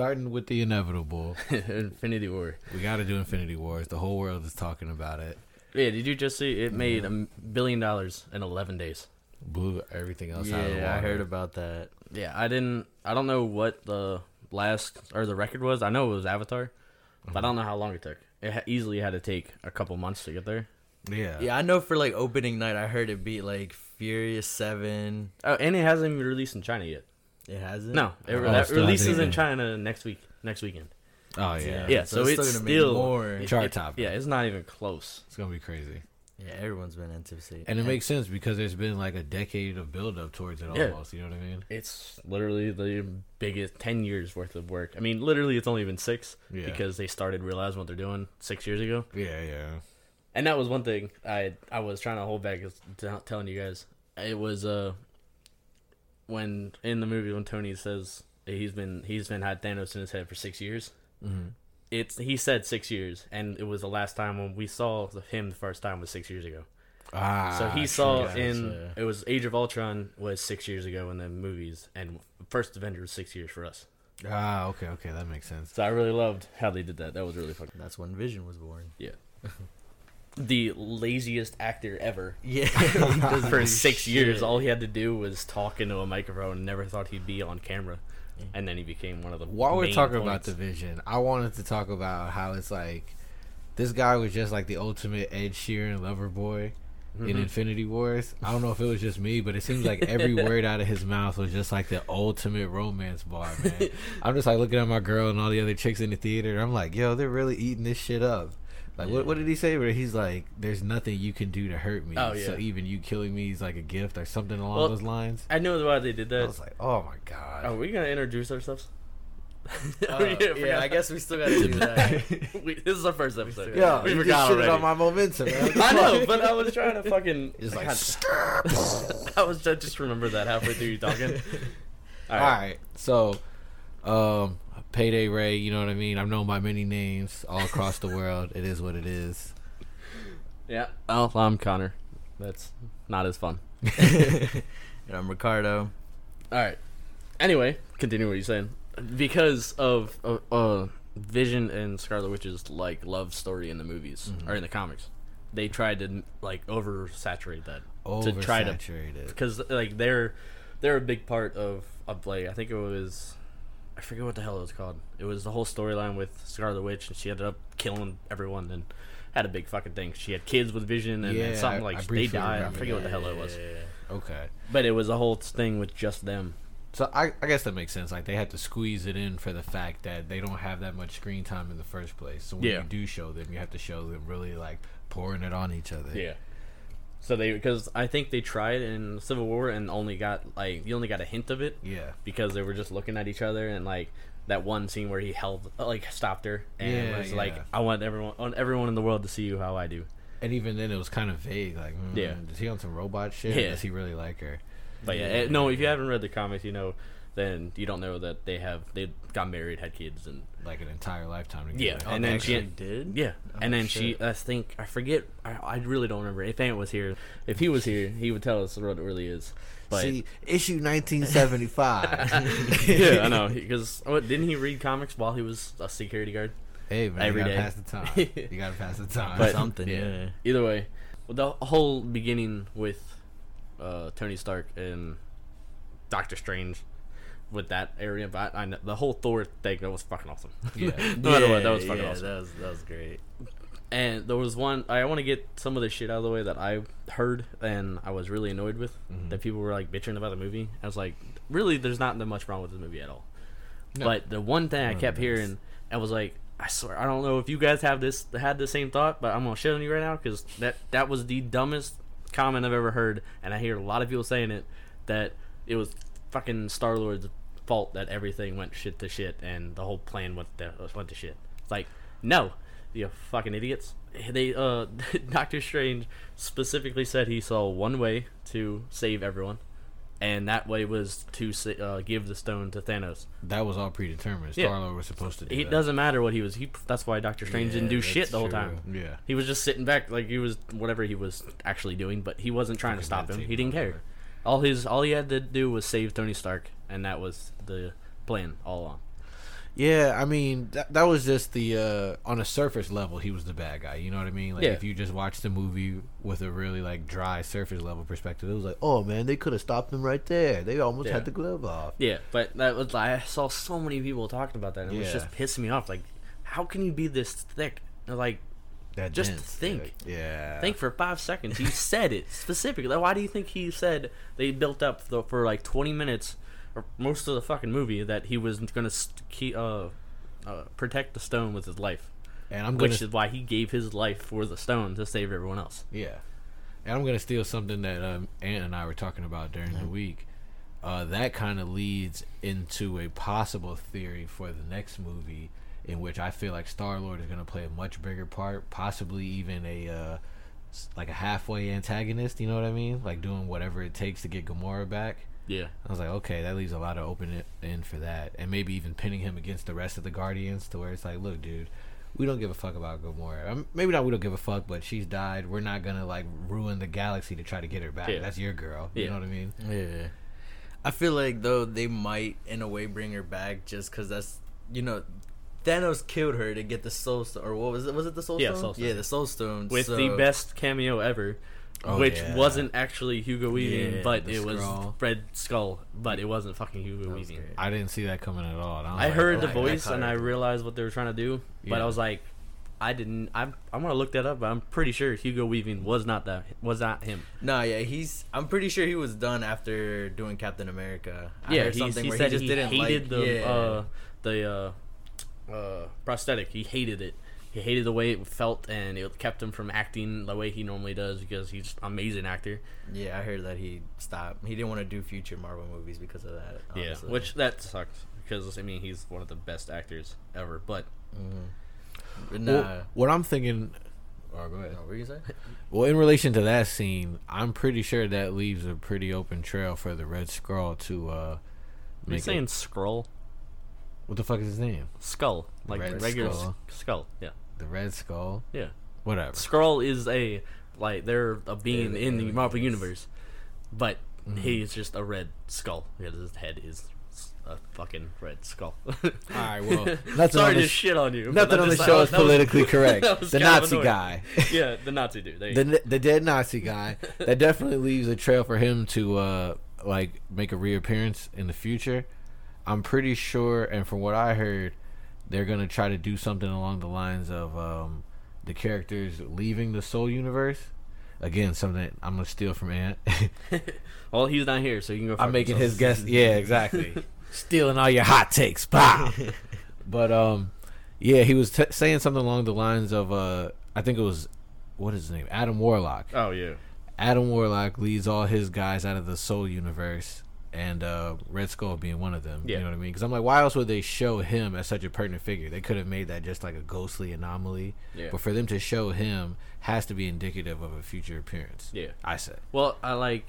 episode one. We're starting with the inevitable. Infinity War. We got to do Infinity Wars. The whole world is talking about it. Yeah, did you just see it made a billion dollars in 11 days? Blew everything else out of the water. Yeah, I heard about that. Yeah, I didn't I don't know what the last or the record was. I know it was Avatar, but I mm-hmm. don't know how long it took. It ha- easily had to take a couple months to get there. Yeah. Yeah, I know for like opening night, I heard it beat like Furious Seven. Oh, and it hasn't even released in China yet. It hasn't. No, it Oh, that releases in. China next week. Next weekend. Oh yeah. Yeah, so, it's, gonna make still more. it- Chart it- topping. Yeah, it's not even close. It's gonna be crazy. Yeah, everyone's been anticipating. And it makes sense because there's been like a decade of build up towards it Yeah. almost. You know what I mean? It's literally the biggest ten years worth of work. I mean, literally, it's only been six Yeah. because they started realizing what they're doing six years ago. Yeah, yeah. And that was one thing I I was trying to hold back is t- telling you guys. It was uh when in the movie when Tony says he's been he's been had Thanos in his head for six years. Mm-hmm. It's he said six years, and it was the last time when we saw him the first time was six years ago. Ah. So he saw in it was Age of Ultron was six years ago in the movies, and first Avenger was six years for us. Ah, okay, okay, that makes sense. So I really loved how they did that. That was really fucking. That's when Vision was born. The laziest actor ever. Yeah, For six years, all he had to do was talk into a microphone. and Never thought he'd be on camera, and then he became one of the. While we're talking about points. the vision, I wanted to talk about how it's like this guy was just like the ultimate Ed Sheeran lover boy in Mhm. Infinity Wars. I don't know if it was just me, but it seems like every word out of his mouth was just like the ultimate romance bar, man. I'm just like looking at my girl and all the other chicks in the theater, and I'm like, yo, they're really eating this shit up. Like, what, what did he say? Where he's like, "There's nothing you can do to hurt me." Oh, yeah. So even you killing me is like a gift or something along Well, those lines. I know why they did that. I was like, "Oh my god." Are we gonna introduce ourselves? Uh, We yeah. I guess we still gotta do that. we, this is our first episode. Yeah, we you forgot just shitted already. on my momentum. Man. I know, but I was trying to fucking. It's like, God, I was I just remember that halfway through you talking. All right. So, um, Payday Ray, you know what I mean? I'm known by many names all across the world. It is what it is. Yeah. Oh, I'm Connor. That's not as fun. and I'm Ricardo. All right. Anyway, continue what you're saying. Because of uh, uh, Vision and Scarlet Witch's like love story in the movies or in the comics, they tried to like oversaturate that to try to Oversaturated. because like they're they're a big part of of like I think it was I forget what the hell it was called. It was the whole storyline with Scarlet Witch, and she ended up killing everyone and had a big fucking thing. She had kids with Vision, and, and Yeah, something I- like I they died. I remember forget what the hell it was, Okay. but it was a whole thing with just them. So I, I guess that makes sense. Like they had to squeeze it in for the fact that they don't have that much screen time in the first place. So when Yeah. you do show them, you have to show them really like pouring it on each other. Yeah. So they because I think they tried in Civil War and only got like you only got a hint of it Yeah. because they were just looking at each other and like that one scene where he held like stopped her and Yeah, was like. I want everyone everyone in the world to see you how I do. And even then, it was kind of vague. Like, mm, Yeah. is he on some robot shit? Yeah. does he really like her? But yeah, eh, no, if you haven't read the comics, you know, then you don't know that they have they got married, had kids, and Like an entire lifetime together. Yeah. Oh, And then she- did. yeah, and Oh, then she. I think I forget I, I really don't remember if Ant was here. If he was here, he would tell us what it really is. But See, issue 1975. yeah, I know because didn't he read comics while he was a security guard? Hey man, Every you gotta day. pass the time. You gotta pass the time. But- Something. yeah. Yeah. Either way, the whole beginning with uh, Tony Stark and Doctor Strange with that area, but I, know the whole Thor thing that was fucking awesome. Yeah. no matter what, that was fucking yeah, awesome. That was that was great. And there was one I want to get some of the shit out of the way that I heard and I was really annoyed with Mhm. that people were like bitching about the movie. I was like, really, there's not that much wrong with the movie at all. No. But the one thing I kept hearing, I was like, I swear, I don't know if you guys have this had the same thought, but I'm gonna shit on you right now because that that was the dumbest comment I've ever heard, and I hear a lot of people saying it that it was fucking Star Lord's fault that everything went shit to shit and the whole plan went to, went to shit. It's like, no, you fucking idiots. They uh, Doctor Strange specifically said he saw one way to save everyone, and that way was to uh, give the stone to Thanos. that was all predetermined. Yeah. Star Lord was supposed to do It that. doesn't matter what he was. He that's why Doctor Strange didn't do shit the whole time. Yeah. He was just sitting back like he was whatever he was actually doing, but he wasn't trying to stop him. He didn't care. All his all he had to do was save Tony Stark, and that was the plan all along. Yeah, I mean that, that was just the uh on a surface level he was the bad guy. You know what I mean? Like Yeah. if you just watch the movie with a really like dry surface level perspective, it was like, oh man, they could have stopped him right there. They almost Yeah. had the glove off. Yeah, but that was I saw so many people talking about that, and it was just pissing me off. Like, how can you be this thick? Like, That Just dense, think. yeah. think for five seconds. He said it specifically. Why do you think he said they built up the, for like twenty minutes, or most of the fucking movie, that he was gonna st- keep, uh, uh, protect the stone with his life, and I'm gonna which is why he gave his life for the stone to save everyone else. Yeah, and I'm gonna steal something that um, Ant and I were talking about during Mm-hmm. the week. Uh, that kind of leads into a possible theory for the next movie, in which I feel like Star Lord is gonna play a much bigger part, possibly even a uh, like a halfway antagonist. You know what I mean? Like doing whatever it takes to get Gamora back. Yeah, I was like, okay, that leaves a lot of open i- in for that, and maybe even pinning him against the rest of the Guardians, to where it's like, look, dude, we don't give a fuck about Gamora. Um, maybe not, we don't give a fuck, but she's died. We're not gonna like ruin the galaxy to try to get her back. Yeah. That's your girl. You know what I mean? Yeah. I feel like though they might in a way bring her back just because that's you know Thanos killed her to get the soul stone or what was it? Was it the soul Yeah, stone? Soul Stone. Yeah, the soul stone. with so- the best cameo ever. Oh, which yeah. wasn't actually Hugo Weaving, Yeah, but the it was Skrull. Red Skull, but it wasn't fucking Hugo Weaving. great. I didn't see that coming at all. and was I like, heard oh, the like, voice and I realized what they were trying to do, but Yeah. I was like, I didn't. I'm. I'm gonna look that up. But I'm pretty sure Hugo Weaving was not that. Was not him. No, yeah, he's. I'm pretty sure he was done after doing Captain America. I yeah, heard he, something he where said he just he didn't hated like the yeah. uh, the uh, uh, prosthetic. He hated it. He hated the way it felt, and it kept him from acting the way he normally does because he's an amazing actor. Yeah, I heard that he stopped. He didn't want to do future Marvel movies because of that. honestly. Yeah, which that sucks because I mean he's one of the best actors ever. But But Well, nah. what I'm thinking. Oh, go ahead. No, what were you say? Well, in relation to that scene, I'm pretty sure that leaves a pretty open trail for the Red Scroll to uh, are you saying it- scroll what the fuck is his name? skull like Red regular Skull. s- skull? Yeah, The Red Skull. yeah. Whatever. Skrull is a like they're a being They're in the aliens. Marvel universe, but Mm-hmm. he's just a red skull because his head is a fucking red skull. All right, well, nothing Sorry on to the shit on you. but Nothing that on the just- show that is was- was- politically correct. that was The kind of Nazi annoying. guy. yeah, the Nazi dude. There you go. the the dead Nazi guy. That definitely leaves a trail for him to uh like make a reappearance in the future. I'm pretty sure, and from what I heard, they're gonna try to do something along the lines of um the characters leaving the Soul Universe. Again, something I'm gonna steal from Ant. well, he's not here, so you can go. I'm making his guess. Yeah, exactly. Stealing all your hot takes. Bow. but um, yeah, he was t- saying something along the lines of uh, I think it was what is his name? Adam Warlock. Oh yeah. Adam Warlock leads all his guys out of the Soul Universe, and uh, Red Skull being one of them. Yeah. You know what I mean? Because I'm like, why else would they show him as such a pertinent figure? They could have made that just like a ghostly anomaly. Yeah. But for them to show him has to be indicative of a future appearance. Yeah. I say. Well, I like,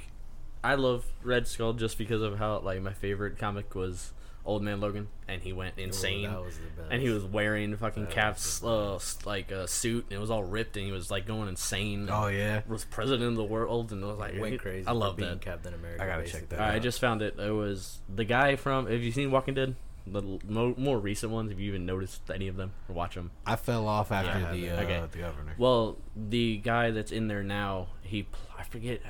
I love Red Skull just because of how like my favorite comic was Old Man Logan, and he went insane. that was the best. and he was wearing fucking That Cap's uh, like a suit, and it was all ripped, and he was like going insane. Oh yeah. was president of the world, and it was like went crazy. I love being that. Captain America. I gotta check basically. that I just found it. It was the guy from. Have you seen Walking Dead? The mo- more recent ones. Have you even noticed any of them or watch them? I fell off after Yeah, the uh, haven't. Okay. the governor. Well, the guy that's in there now, he I forget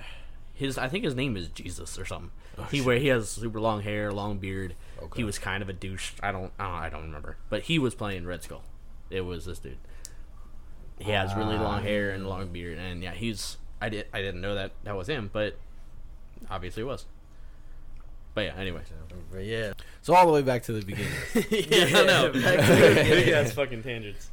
his. I think his name is Jesus or something. Oh, he shit. wear he has super long hair, long beard. Okay. He was kind of a douche. I don't. I don't, I don't remember, but he was playing Red Skull. It was this dude. He has really Ah. long hair and long beard, and yeah, he's. I did. I didn't know that that was him, but obviously it was. But yeah, anyway. But yeah, So all the way back to the beginning yeah, I know. back to it. Fucking tangents.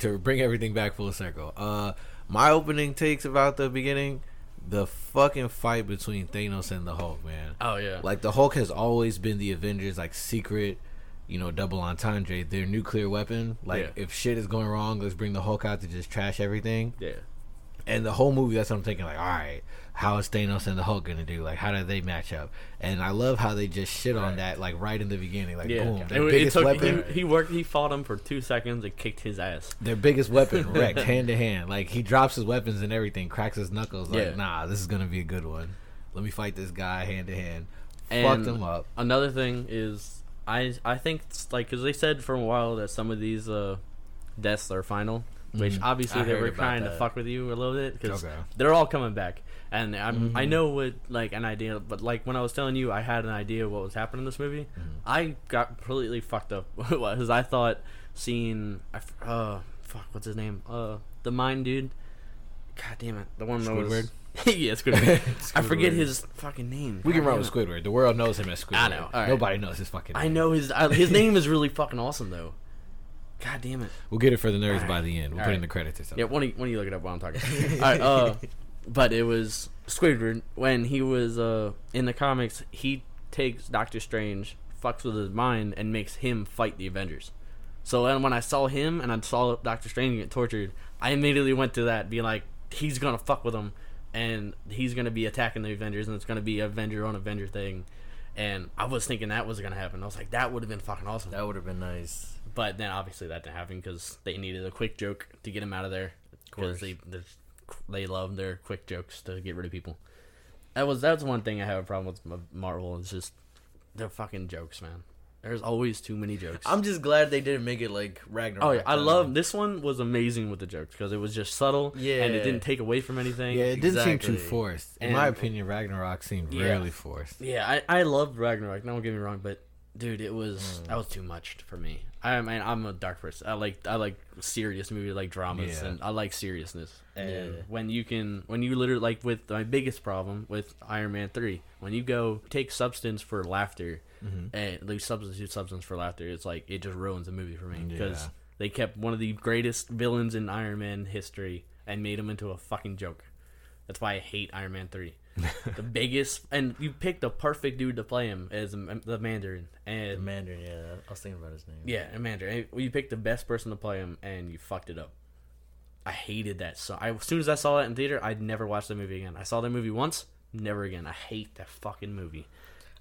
to bring everything back full circle. Uh, my opening takes about the beginning, the fucking fight between Thanos and the Hulk, man. Oh yeah. Like the Hulk has always been the Avengers' like secret, you know, double entendre, their nuclear weapon. Like Yeah. if shit is going wrong, let's bring the Hulk out to just trash everything. yeah. And the whole movie, that's what I'm thinking. Like, all right, how is Thanos and the Hulk gonna do? Like, how do they match up? And I love how they just shit on Right. that, like right in the beginning. Like, Yeah. boom, It, their it biggest took, weapon. he, he worked. He fought him for two seconds and kicked his ass. their biggest weapon wrecked hand to hand. Like he drops his weapons and everything, cracks his knuckles. Like, Yeah. nah, this is gonna be a good one. Let me fight this guy hand to hand. And Fucked him up. Another thing is, I I think it's like because they said for a while that some of these uh deaths are final, which Mhm. obviously I they were trying to fuck with you a little bit because Okay. they're all coming back, and I'm I Mhm. know what like an idea, but like when I was telling you, I had an idea what was happening in this movie. I got completely fucked up because I thought seeing uh fuck what's his name uh the mind dude, god damn it the one that was Squidward? yeah Squidward. I forget his fucking name. We can run with. Squidward. The world knows him as Squidward. I know. Nobody knows his fucking. I know his uh, his name is really fucking awesome though. God damn it. We'll get it for the nerds Alright. by the end. We'll put Alright. in the credits or something. Yeah, when you, when you look it up while I'm talking. All right, uh, but it was Squidward when he was uh in the comics. He takes Doctor Strange, fucks with his mind, and makes him fight the Avengers. So then when I saw him and I saw Doctor Strange get tortured, I immediately went to that, being like, he's gonna fuck with him, and he's gonna be attacking the Avengers, and it's gonna be Avenger on Avenger thing. And I was thinking that was gonna happen. I was like, that would have been fucking awesome. That would have been nice. But then obviously that didn't happen because they needed a quick joke to get him out of there. Because they they're- love their quick jokes to get rid of people. That was that's one thing I have a problem with Marvel. Is just their fucking jokes, man. There's always too many jokes. I'm just glad they didn't make it like Ragnarok. oh yeah, I though. love this one. Was amazing with the jokes because it was just subtle. Yeah, and it didn't take away from anything. Yeah, it didn't seem too forced. In And- my opinion, Ragnarok seemed Yeah. really forced. Yeah, I, I loved Ragnarok. Don't get me wrong, but dude, it was Mm. that was too much for me. I mean, I'm a dark person. I like I like serious movies, like dramas, Yeah. and I like seriousness. And Yeah. when you can, when you literally like with my biggest problem with Iron Man three, when you go take substance for laughter, Mm-hmm. and like substitute substance for laughter, it's like it just ruins the movie for me because Yeah. they kept one of the greatest villains in Iron Man history and made him into a fucking joke. That's why I hate Iron Man three. the biggest, and you picked the perfect dude to play him as the Mandarin, The Mandarin. Yeah, I was thinking about his name. yeah, a Mandarin. And You picked the best person to play him, and you fucked it up. I hated that. So I, as soon as I saw that in theater, I'd never watch the movie again. I saw that movie once, never again. I hate that fucking movie.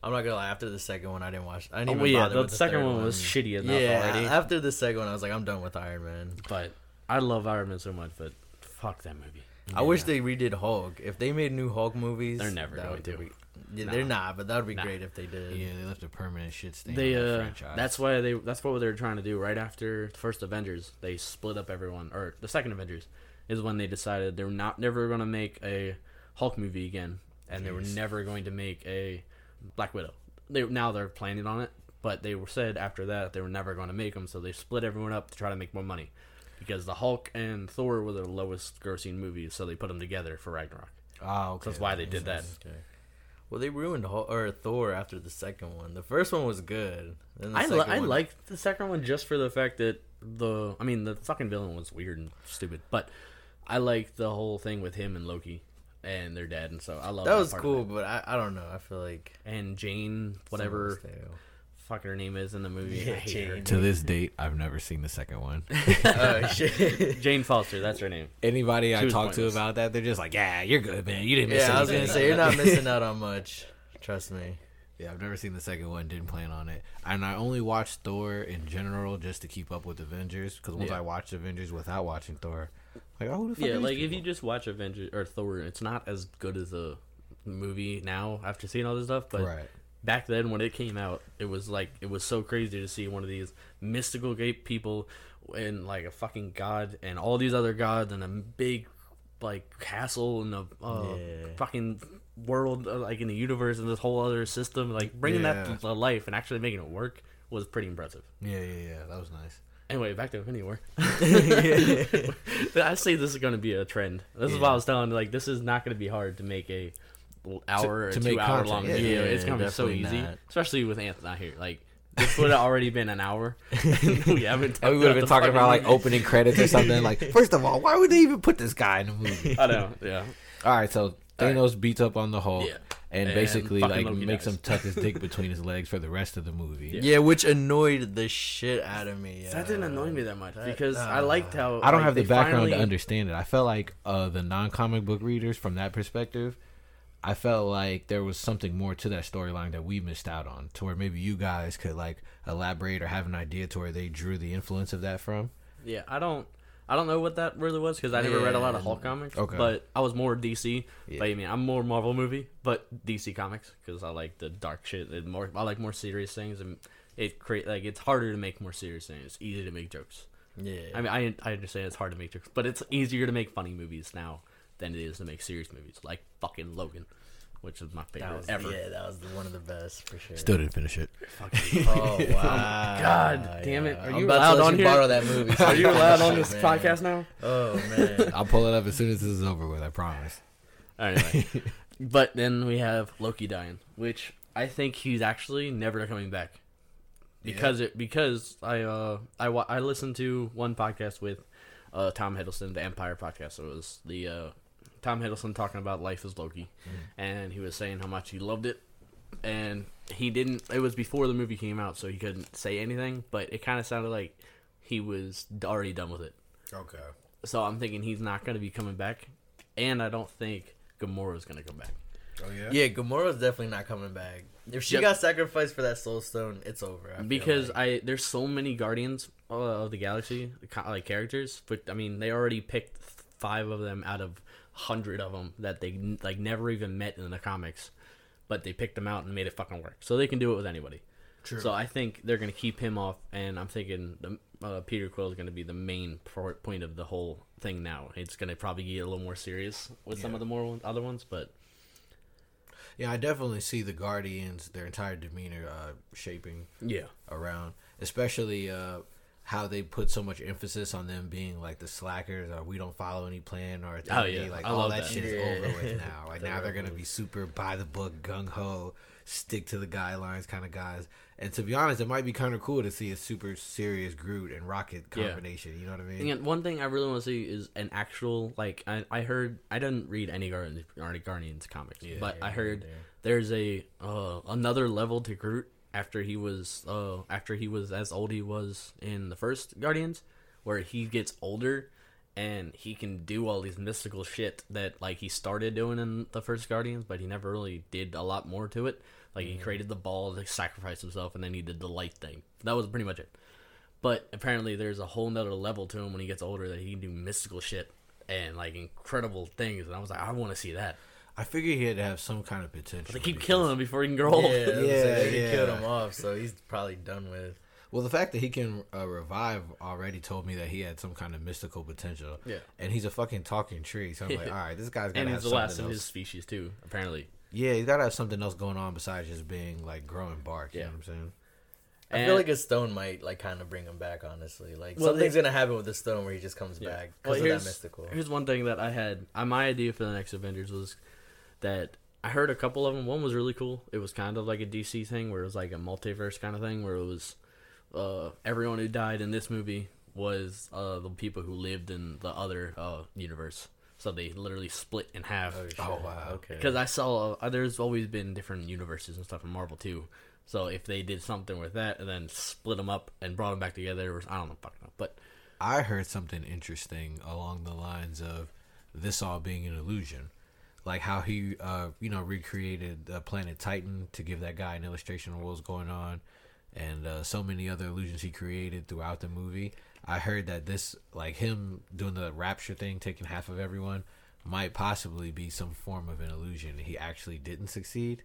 I'm not gonna lie. After the second one, I didn't watch. I didn't Oh, even well, yeah, the the second one was shitty enough Yeah, already. after the second one, I was like, I'm done with Iron Man. But I love Iron Man so much, but fuck that movie. I wish they redid Hulk. If they made new Hulk movies, They're never that going would to. be- Yeah, Nah. they're not, but that would be Nah. great if they did. Yeah, they left a permanent shit stain They on the uh, franchise. that's why they that's what they were trying to do right after the first Avengers. They split up everyone, or the second Avengers is when they decided they're not never going to make a Hulk movie again, and they were Jeez. never going to make a Black Widow. They now they're planning on it, but they were said after that they were never going to make them, so they split everyone up to try to make more money. Because the Hulk and Thor were the lowest grossing movies, so they put them together for Ragnarok. oh, okay. that's why they did that. Okay. Well, they ruined Hulk, or Thor after the second one. The first one was good. The I, li- I one- liked the second one just for the fact that the I mean the fucking villain was weird and stupid, but I liked the whole thing with him and Loki and their dad, and so I love that was part of cool, but I, I don't know. I feel like And Jane, whatever was. Fuck her name is in the movie, Yeah, I hate her. Jane. To this date, I've never seen the second one. oh shit. Jane Foster, that's her name. Anybody She I was talk to about that, they're just like, "Yeah, you're good, man. You didn't miss yeah, I was gonna say you're not missing out on much. Trust me. Yeah, I've never seen the second one. Didn't plan on it, and I only watched Thor in general just to keep up with Avengers. Because once Yeah. I watched Avengers without watching Thor, like, oh, who the fuck Yeah, are these like if you just watch Avengers or Thor, it's not as good as a movie now after seeing all this stuff, but right, back then when it came out, it was like it was so crazy to see one of these mystical gate people and like a fucking god and all these other gods and a big like castle and a uh, Yeah. fucking world uh, like in the universe and this whole other system like bringing Yeah. that to life and actually making it work was pretty impressive. yeah, yeah, yeah, that was nice. Anyway, back to Infinity War. I say this is going to be a trend. This is why I was telling like this is not going to be hard to make a l- hour to or make two hour content, long yeah. video. Yeah, it's going to be so easy, not. especially with Anthony not here. Like this would have already been an hour. we haven't. And we would have been talking about like opening credits or something. Like, first of all, why would they even put this guy in the movie? I know. Yeah. All right, so right. Thanos beats up on the Hulk, Yeah. and, And basically like Loki makes dies. him tuck his dick between his legs for the rest of the movie. Yeah. Yeah, which annoyed the shit out of me. That didn't annoy me that much that- because I uh, liked how I don't like, have the they background to understand it. I felt like uh, the non-comic book readers, from that perspective, I felt like there was something more to that storyline that we missed out on, to where maybe you guys could like elaborate or have an idea to where they drew the influence of that from. Yeah, I don't. I don't know what that really was because I never read a lot of Hulk comics. Okay. But I was more DC. Yeah. But I mean, I'm more Marvel movie, but DC comics because I like the dark shit and more. I like more serious things, and it create like it's harder to make more serious things. It's easy to make jokes. Yeah. I mean, I I understand it's hard to make jokes, but it's easier to make funny movies now than it is to make serious movies, like fucking Logan, which is my that favorite was, ever. Yeah, that was the, one of the best for sure. Still didn't finish it. Oh wow! God damn it. Are I'm you about allowed let on you here? Borrow that movie. so Are you allowed on finish this man. podcast now? Oh man. I'll pull it up as soon as this is over with. I promise. Anyway, but then we have Loki dying, which I think he's actually never coming back because it because I uh I wa- I listened to one podcast with uh Tom Hiddleston, the Empire podcast. So It was the uh Tom Hiddleston talking about life as Loki, and he was saying how much he loved it, and he didn't. It was before the movie came out, so he couldn't say anything. But it kind of sounded like he was already done with it. Okay. So I'm thinking he's not going to be coming back, and I don't think Gamora's going to come back. Oh yeah. Yeah, Gamora's definitely not coming back. If she Yep. got sacrificed for that Soul Stone, it's over. I because like. I there's so many Guardians uh, of the Galaxy like characters, but I mean they already picked five of them out of hundred of them that they like never even met in the comics, but they picked them out and made it fucking work. So they can do it with anybody. True. So I think they're gonna keep him off, and I'm thinking the, uh, Peter Quill is gonna be the main pro- point of the whole thing. Now it's gonna probably get a little more serious with some of the more one- other ones, but Yeah, I definitely see the Guardians, their entire demeanor uh, shaping yeah, around, especially uh, how they put so much emphasis on them being like the slackers or we don't follow any plan or Oh, yeah. like I all love that, that. shit is Yeah. over with now. Like now they're gonna be super by the book, gung ho, stick to the guidelines kind of guys. And to be honest, it might be kind of cool to see a super serious Groot and Rocket Yeah. combination. You know what I mean? And one thing I really want to see is an actual like I, I heard I didn't read any Guardians Guardians comics, Yeah, but yeah, I heard yeah. there's a uh, another level to Groot after he was uh after he was as old he was in the first Guardians, where he gets older and he can do all these mystical shit that like he started doing in the first Guardians, but he never really did a lot more to it. Like he created the ball to sacrifice himself, and then he did the light thing. That was pretty much it. But apparently, there's a whole nother level to him when he gets older that he can do mystical shit and like incredible things. And I was like, I want to see that. I figured he had to have some kind of potential. But they keep because- killing him before he can grow old. Yeah, yeah, Yeah, they yeah. killed him off, so he's probably done with. Well, the fact that he can uh, revive already told me that he had some kind of mystical potential. Yeah. And he's a fucking talking tree. So I'm like, all right, this guy's got to and have he's the last something of his species too. Apparently, Yeah, he's got to have something else going on besides just being like growing bark. You Yeah. know what I'm saying? I feel like a stone might like kind of bring him back. Honestly, like Well, something's they- gonna happen with the stone where he just comes Yeah. back Well, because of that mystical. Here's one thing that I had. Uh, my idea for the next Avengers was that I heard a couple of them. One was really cool. It was kind of like a DC thing where it was like a multiverse kind of thing where it was uh, everyone who died in this movie was uh, the people who lived in the other uh, universe. So they literally split in half. Oh, shit. Oh, wow. Okay. Because I saw uh, there's always been different universes and stuff in Marvel too. So if they did something with that and then split them up and brought them back together, or I don't know, fucking know. But I heard something interesting along the lines of this all being an illusion. Like how he, uh, you know, recreated the planet Titan to give that guy an illustration of what was going on, and uh, so many other illusions he created throughout the movie. I heard that this, like him doing the rapture thing, taking half of everyone, might possibly be some form of an illusion. He actually didn't succeed.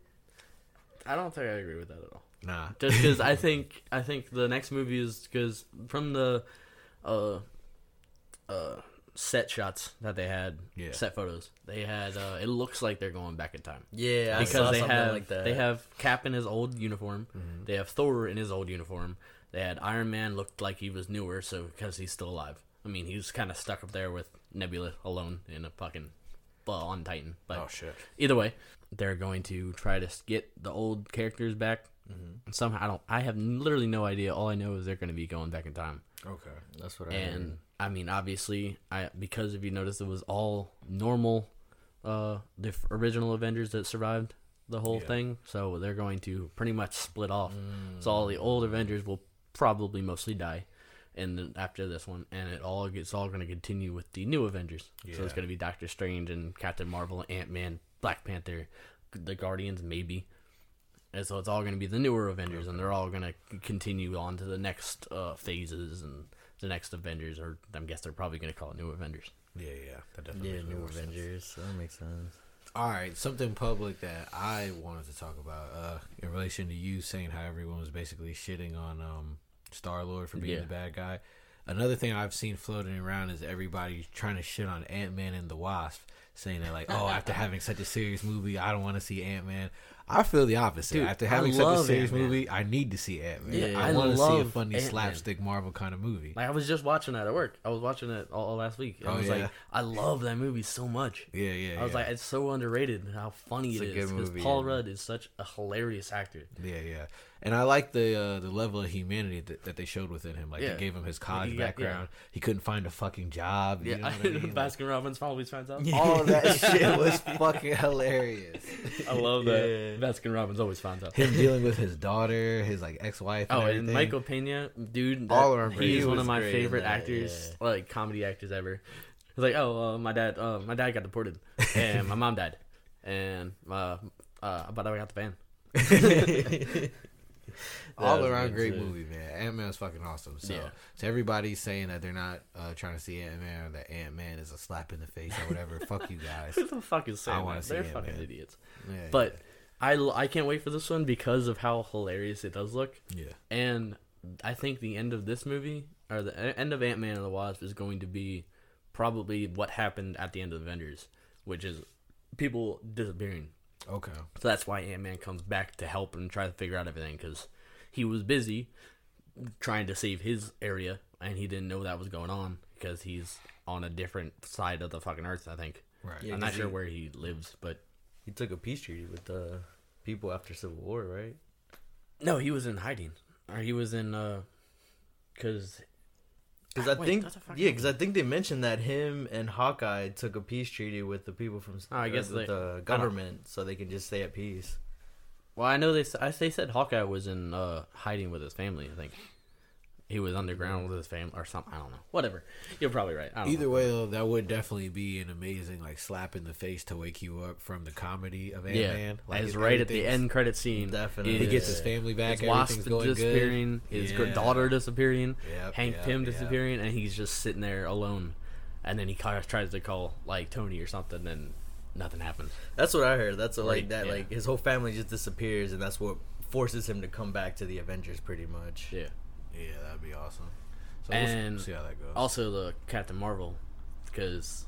I don't think I agree with that at all. Nah, just because I think I think the next movie is because from the uh uh set shots that they had Yeah. set photos they had uh it looks like they're going back in time yeah, I because saw they something have like that. they have Cap in his old uniform Mm-hmm. they have Thor in his old uniform they had Iron Man looked like he was newer so because he's still alive I mean he was kind of stuck up there with Nebula alone in a fucking well on Titan but oh shit. either way, they're going to try to get the old characters back. Mm-hmm. Somehow, I don't. I have literally no idea. All I know is they're going to be going back in time. Okay. That's what I And heard. I mean, obviously, I because if you notice, it was all normal, uh, the f- original Avengers that survived the whole Yeah. thing. So they're going to pretty much split off. Mm. So all the old Avengers will probably mostly die. And then after this one, and it all it's all going to continue with the new Avengers. So it's going to be Doctor Strange and Captain Marvel, Ant Man, Black Panther, the Guardians, maybe. And so it's all going to be the newer Avengers, and they're all going to continue on to the next uh, phases and the next Avengers, or I guess they're probably going to call it New Avengers. Yeah, yeah. That definitely Yeah, makes new more sense. Avengers. That makes sense. All right, something public that I wanted to talk about uh, in relation to you saying how everyone was basically shitting on um, Star Lord for being Yeah. the bad guy. Another thing I've seen floating around is everybody trying to shit on Ant Man and the Wasp, saying that like, oh, after having such a serious movie, I don't want to see Ant Man. I feel the opposite. Dude, after having such a love serious Ant-Man. movie, I need to see Ant Man. Yeah, I, I want to see a funny Ant-Man. slapstick Marvel kind of movie. Like I was just watching that at work. I was watching it all, all last week. And I Oh, was yeah? like, I love that movie so much. Yeah, yeah. I was yeah. like, it's so underrated how funny It's it a is because Paul yeah. Rudd is such a hilarious actor. Yeah, yeah, and I like the uh, the level of humanity that, that they showed within him. Like Yeah. they gave him his college He got- background. He couldn't find a fucking job. You know what I mean? Like, Baskin Robbins always finds out. all of that shit was fucking hilarious. I love that. Yeah. Baskin Robbins always finds out. Him dealing with his daughter, his like ex wife. Oh, and everything. Michael Pena, dude, that, All around he's He one of my favorite that, actors, like comedy actors ever. He's like, oh, uh, my dad, uh, my dad got deported, and my mom died, and uh, uh, but I got the van. all around great good. movie, man. Ant Man is fucking awesome. So, Yeah. to everybody saying that they're not uh, trying to see Ant Man or that Ant Man is a slap in the face or whatever, fuck you guys. Who the fuck is saying I that? They're fucking man. idiots. Yeah, But I, l- I can't wait for this one because of how hilarious it does look. yeah, And I think the end of this movie, or the end of Ant Man and the Wasp, is going to be probably what happened at the end of the Avengers, which is people disappearing. okay. So that's why Ant Man comes back to help and try to figure out everything because he was busy trying to save his area and he didn't know that was going on because he's on a different side of the fucking earth. I think. Right. Yeah, I'm not sure he- where he lives, but He took a peace treaty with the people after Civil War, right? no, he was in hiding or he was in uh, because Because I Wait, think, that's a fucking yeah, because I think they mentioned that him and Hawkeye took a peace treaty with the people from, Oh, I uh, guess with they- the government, so they can just stay at peace. Well, I know they. I they said Hawkeye was in uh, hiding with his family. I think he was underground with his family or something. I don't know. Whatever. You're probably right. I don't Either know. way, though, that would definitely be an amazing like slap in the face to wake you up from the comedy of Ant yeah, Man. like it's right at the end credit scene. Definitely. He gets his family back. his wasp Everything's going good. disappearing, his Yeah. daughter disappearing, Yep, Hank yep, Pym yep. disappearing, and he's just sitting there alone. And then he tries to call like Tony or something, and nothing happens. That's what I heard. That's what, like that. yeah. Like his whole family just disappears, and that's what forces him to come back to the Avengers, pretty much. Yeah. Yeah, that'd be awesome. So we'll And see how that goes. Also, the Captain Marvel, because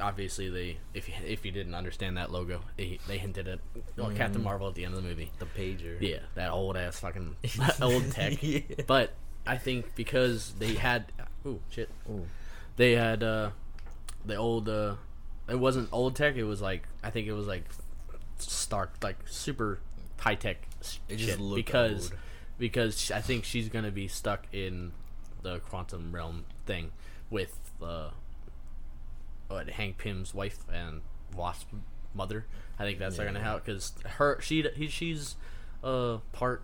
obviously they, if you, if you didn't understand that logo, they, they hinted at well, Captain Marvel at the end of the movie. The pager. Yeah, that old ass fucking old tech. Yeah. But I think because they had, ooh shit, Ooh. they had uh, the old. Uh, it wasn't old tech. It was like I think it was like Stark, like super high tech It shit. just looked because old. Because I think she's gonna be stuck in the quantum realm thing with uh, what Hank Pym's wife and Wasp mother. I think that's gonna help because her she he, she's uh part.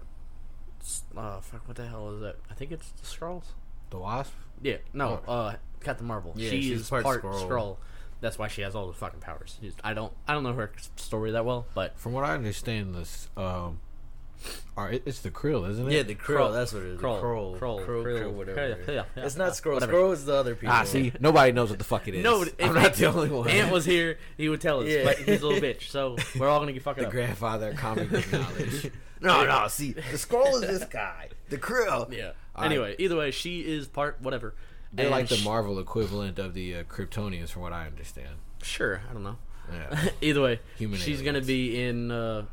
Uh, fuck, what the hell is that? I think it's the Skrulls. the Wasp. Yeah, no, uh, Captain Marvel. Yeah, she she's is part part, Skrull. Skrull. That's why she has all the fucking powers. I don't, I don't know her story that well, but From what I understand, this um, are it's the Krill, isn't it? Yeah, the Krill. Krull. That's what it is. Kroll, the Kroll. Kroll, Kroll, Krill, whatever. Krill, yeah, yeah, it's not Skrull. whatever. Skrull is the other people. Ah, see, nobody knows what the fuck it is. No, I'm not the only one. Ant was here, he would tell us, Yeah. but he's a little bitch, so we're all gonna get fucking the up. grandfather of comic book knowledge. no, no. See, the Skrull is this guy. The Krill. yeah. All anyway, either way, she is part whatever. They're And like the sh- Marvel equivalent of the uh, Kryptonians, from what I understand. Sure, I don't know. Yeah. Either way, Human she's gonna be in uh, sh-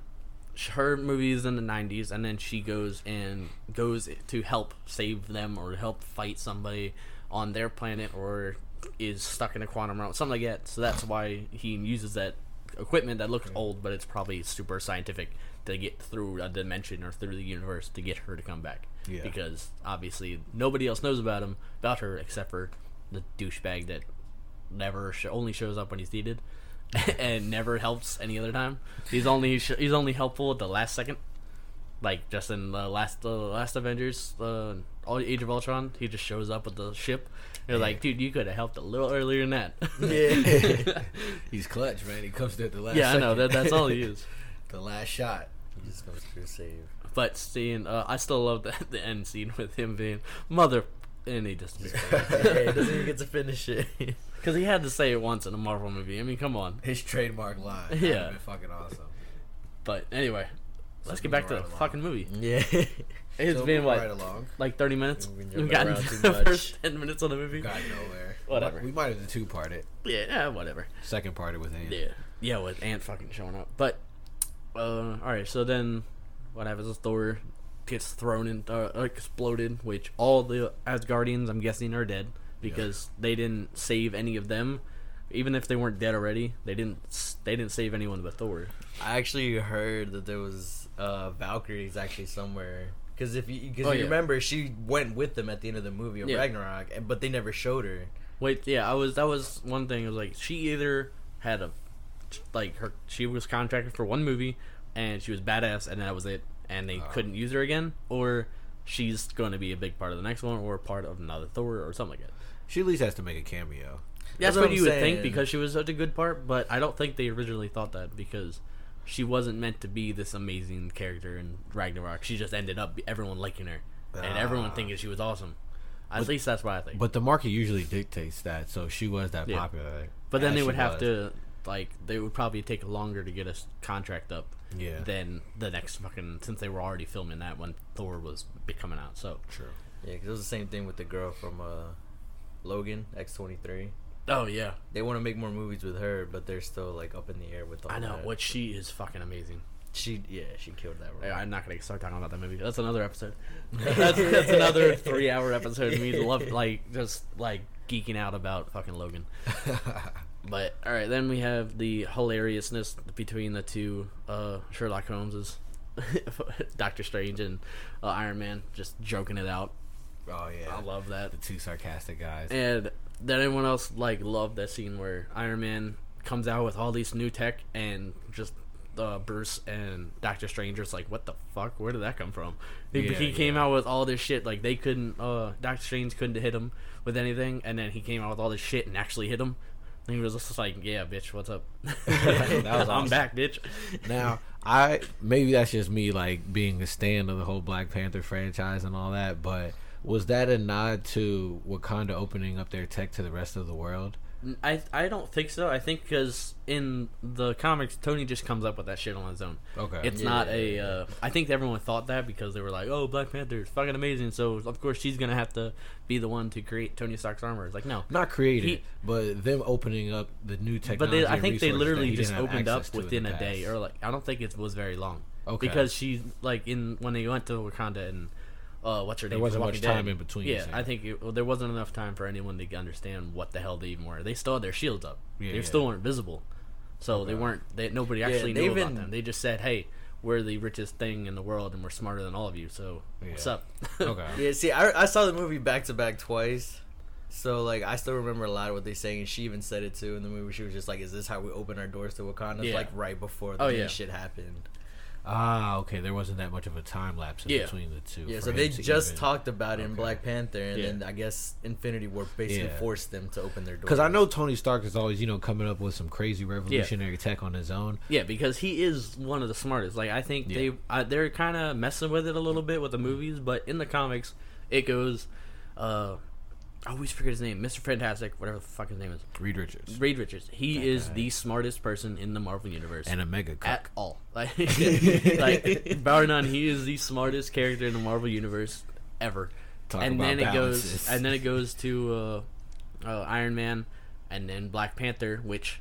her movies in the '90s, and then she goes and goes to help save them or help fight somebody on their planet, or is stuck in a quantum realm, something like that. So that's why he uses that equipment that looks old, but it's probably super scientific to get through a dimension or through the universe to get her to come back. Yeah. Because obviously nobody else knows about him, about her, except for the douchebag that never sh- only shows up when he's needed and never helps any other time. He's only he's only helpful at the last second. Like just in the last the last Avengers, uh, all Age of Ultron, he just shows up with the ship. You're like, dude, you could have helped a little earlier than that. Yeah. He's clutch, man. He comes at the last. yeah, I know that. That's all he is. the last shot. he just goes through save. But seeing, uh, I still love the the end scene with him being mother, and he just yeah, he doesn't even get to finish it. Because he had to say it once in a Marvel movie. I mean, come on. His trademark line. That Yeah. yeah. been fucking awesome. But anyway, let's get moving back to right the along. fucking movie. Yeah. It's So been what, Right along. like thirty minutes? We've been We've jumping gotten around to the much. first ten minutes of the movie. Got nowhere. Whatever. We might have the two part it. Yeah, yeah, whatever. Second part it with Ant. Yeah, yeah, with Ant fucking showing up. But uh, all right, so then what happens is Thor gets thrown in, uh, exploded, which all the Asgardians, I'm guessing, are dead because they didn't save any of them. Even if they weren't dead already, they didn't. They didn't save anyone but Thor. I actually heard that there was uh, Valkyries actually somewhere. Because if you, cause Oh, you yeah. remember, she went with them at the end of the movie of Yeah. Ragnarok, and- but they never showed her. Wait, yeah, I was. That was one thing. It was like she either had a like her. She was contracted for one movie, and she was badass, and that was it. And they Oh. couldn't use her again, or she's going to be a big part of the next one, or part of another Thor, or something like that. She at least has to make a cameo. That's, That's what, what I'm you would think because she was such a good part, but I don't think they originally thought that because she wasn't meant to be this amazing character in Ragnarok. She just ended up everyone liking her and everyone Ah. thinking she was awesome. At least that's what I think. But the market usually dictates that, so she was that Yeah. popular. But then as they would have was. to like they would probably take longer to get a contract up Yeah. than the next fucking since they were already filming that when Thor was be coming out. So True. Yeah, because it was the same thing with the girl from uh, Logan X23. oh yeah, They want to make more movies with her, but they're still like up in the air with all I know that. what she is fucking amazing. she yeah she killed that role. I'm not gonna start talking about that movie. That's another episode. that's, that's another three hour episode. of Me love like just like geeking out about fucking Logan. But all right, then we have the hilariousness between the two uh, Sherlock Holmeses, Doctor Strange and uh, Iron Man, just joking it out. Oh yeah. I love that. the two sarcastic guys. And did anyone else like love that scene where Iron Man comes out with all these new tech and just uh, Bruce and Doctor Stranger's like, what the fuck? Where did that come from? He, Yeah, he came yeah. out with all this shit like they couldn't. Uh, Doctor Strange couldn't hit him with anything, and then he came out with all this shit and actually hit him. And he was just like, "Yeah, bitch, what's up? Was I'm back, bitch." Now, I maybe that's just me like being a stand of the whole Black Panther franchise and all that, but was that a nod to Wakanda opening up their tech to the rest of the world? I I don't think so. I think because in the comics, Tony just comes up with that shit on his own. Okay. It's Yeah, not yeah, a. yeah. Uh, I think everyone thought that because they were like, "Oh, Black Panther is fucking amazing." So of course she's gonna have to be the one to create Tony Stark's armor. It's like no, not created, He- but them opening up the new technology. but they, I think they literally just opened up access to in within a day, or like I don't think it was very long. Okay. Because she like in when they went to Wakanda and uh, what's her name? There name? wasn't Walking much time in between, Yeah. I think it, well, there wasn't enough time for anyone to understand what the hell they even were. They still had their shields up. Yeah, they yeah. still weren't visible, so they weren't. They, nobody actually they knew about them. They just said, "Hey, we're the richest thing in the world, and we're smarter than all of you. So what's up?" okay. Yeah, see, I, I saw the movie back to back twice. So, like, I still remember a lot of what they saying, and she even said it too in the movie. She was just like, Is this how we open our doors to Wakanda? Yeah. Like, right before the Oh, yeah. shit happened. Ah, okay. There wasn't that much of a time lapse in Yeah. between the two. Yeah, so they just even- talked about it in Okay. Black Panther, and Yeah. then I guess Infinity War basically Yeah. forced them to open their doors. Because I know Tony Stark is always, you know, coming up with some crazy revolutionary tech on his own. Yeah, because he is one of the smartest. Like I think they uh, they're kind of messing with it a little bit with the movies, but in the comics, it goes. Uh, I always forget his name, Mister Fantastic, whatever the fuck his name is. Reed Richards Reed Richards. He That is guy. the smartest person in the Marvel universe. and a mega cuck. at all. Like, like bar none, he is the smartest character in the Marvel universe ever. Talk and about then it goes, and then it goes to uh, uh, Iron Man, and then Black Panther. Which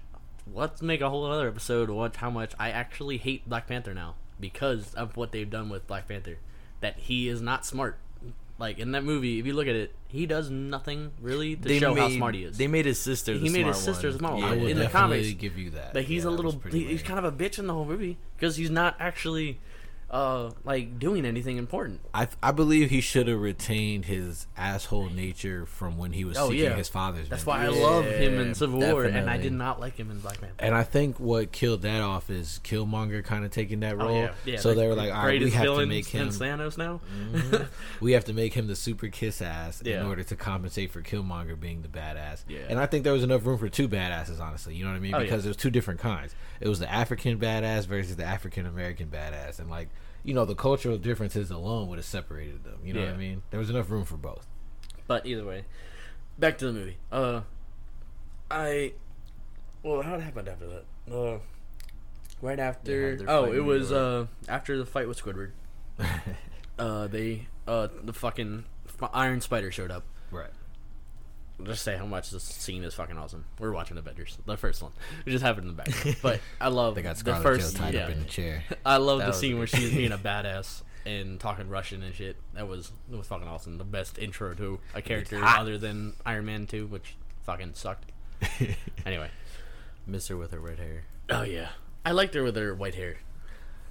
let's make a whole other episode of what how much I actually hate Black Panther now because of what they've done with Black Panther. That he is not smart. Like in that movie, if you look at it, he does nothing really to show how smart he is. They made his sister. He the made his sister one. smart one. I will in the definitely comics, give you that. but he's Yeah, a little. He, he's kind of a bitch in the whole movie because he's not actually, uh, like doing anything important. I I believe he should have retained his asshole nature from when he was Oh, seeking yeah. his father's. That's why I vengeance. love him in Yeah, Civil War, and I did not like him in Black Panther. And I think what killed that off is Killmonger kind of taking that Oh role. yeah, yeah. so the they were like, all right, we have to make him, Thanos now. we have to make him the super kiss ass in order to compensate for Killmonger being the badass. Yeah. And I think there was enough room for two badasses, honestly. You know what I mean? Oh, because there was two different kinds. It was the African badass versus the African American badass, and like. You know the cultural differences alone would have separated them. You know what I mean? There was enough room for both. But either way, back to the movie. Uh, I. Well, how did it happened after that? Uh, right after. Oh, it was uh after the fight with Squidward. uh, they uh the fucking Iron Spider showed up. right. Just say how much this scene is fucking awesome. We're watching Avengers, the first one. It just happened in the background, but I love They got the first. Joe tied yeah, up in the chair. I love That the scene where she's being a badass and talking Russian and shit. That was that was fucking awesome. The best intro to a character other than Iron Man Two, which fucking sucked. Anyway, miss her with her red hair. oh yeah, I liked her with her white hair.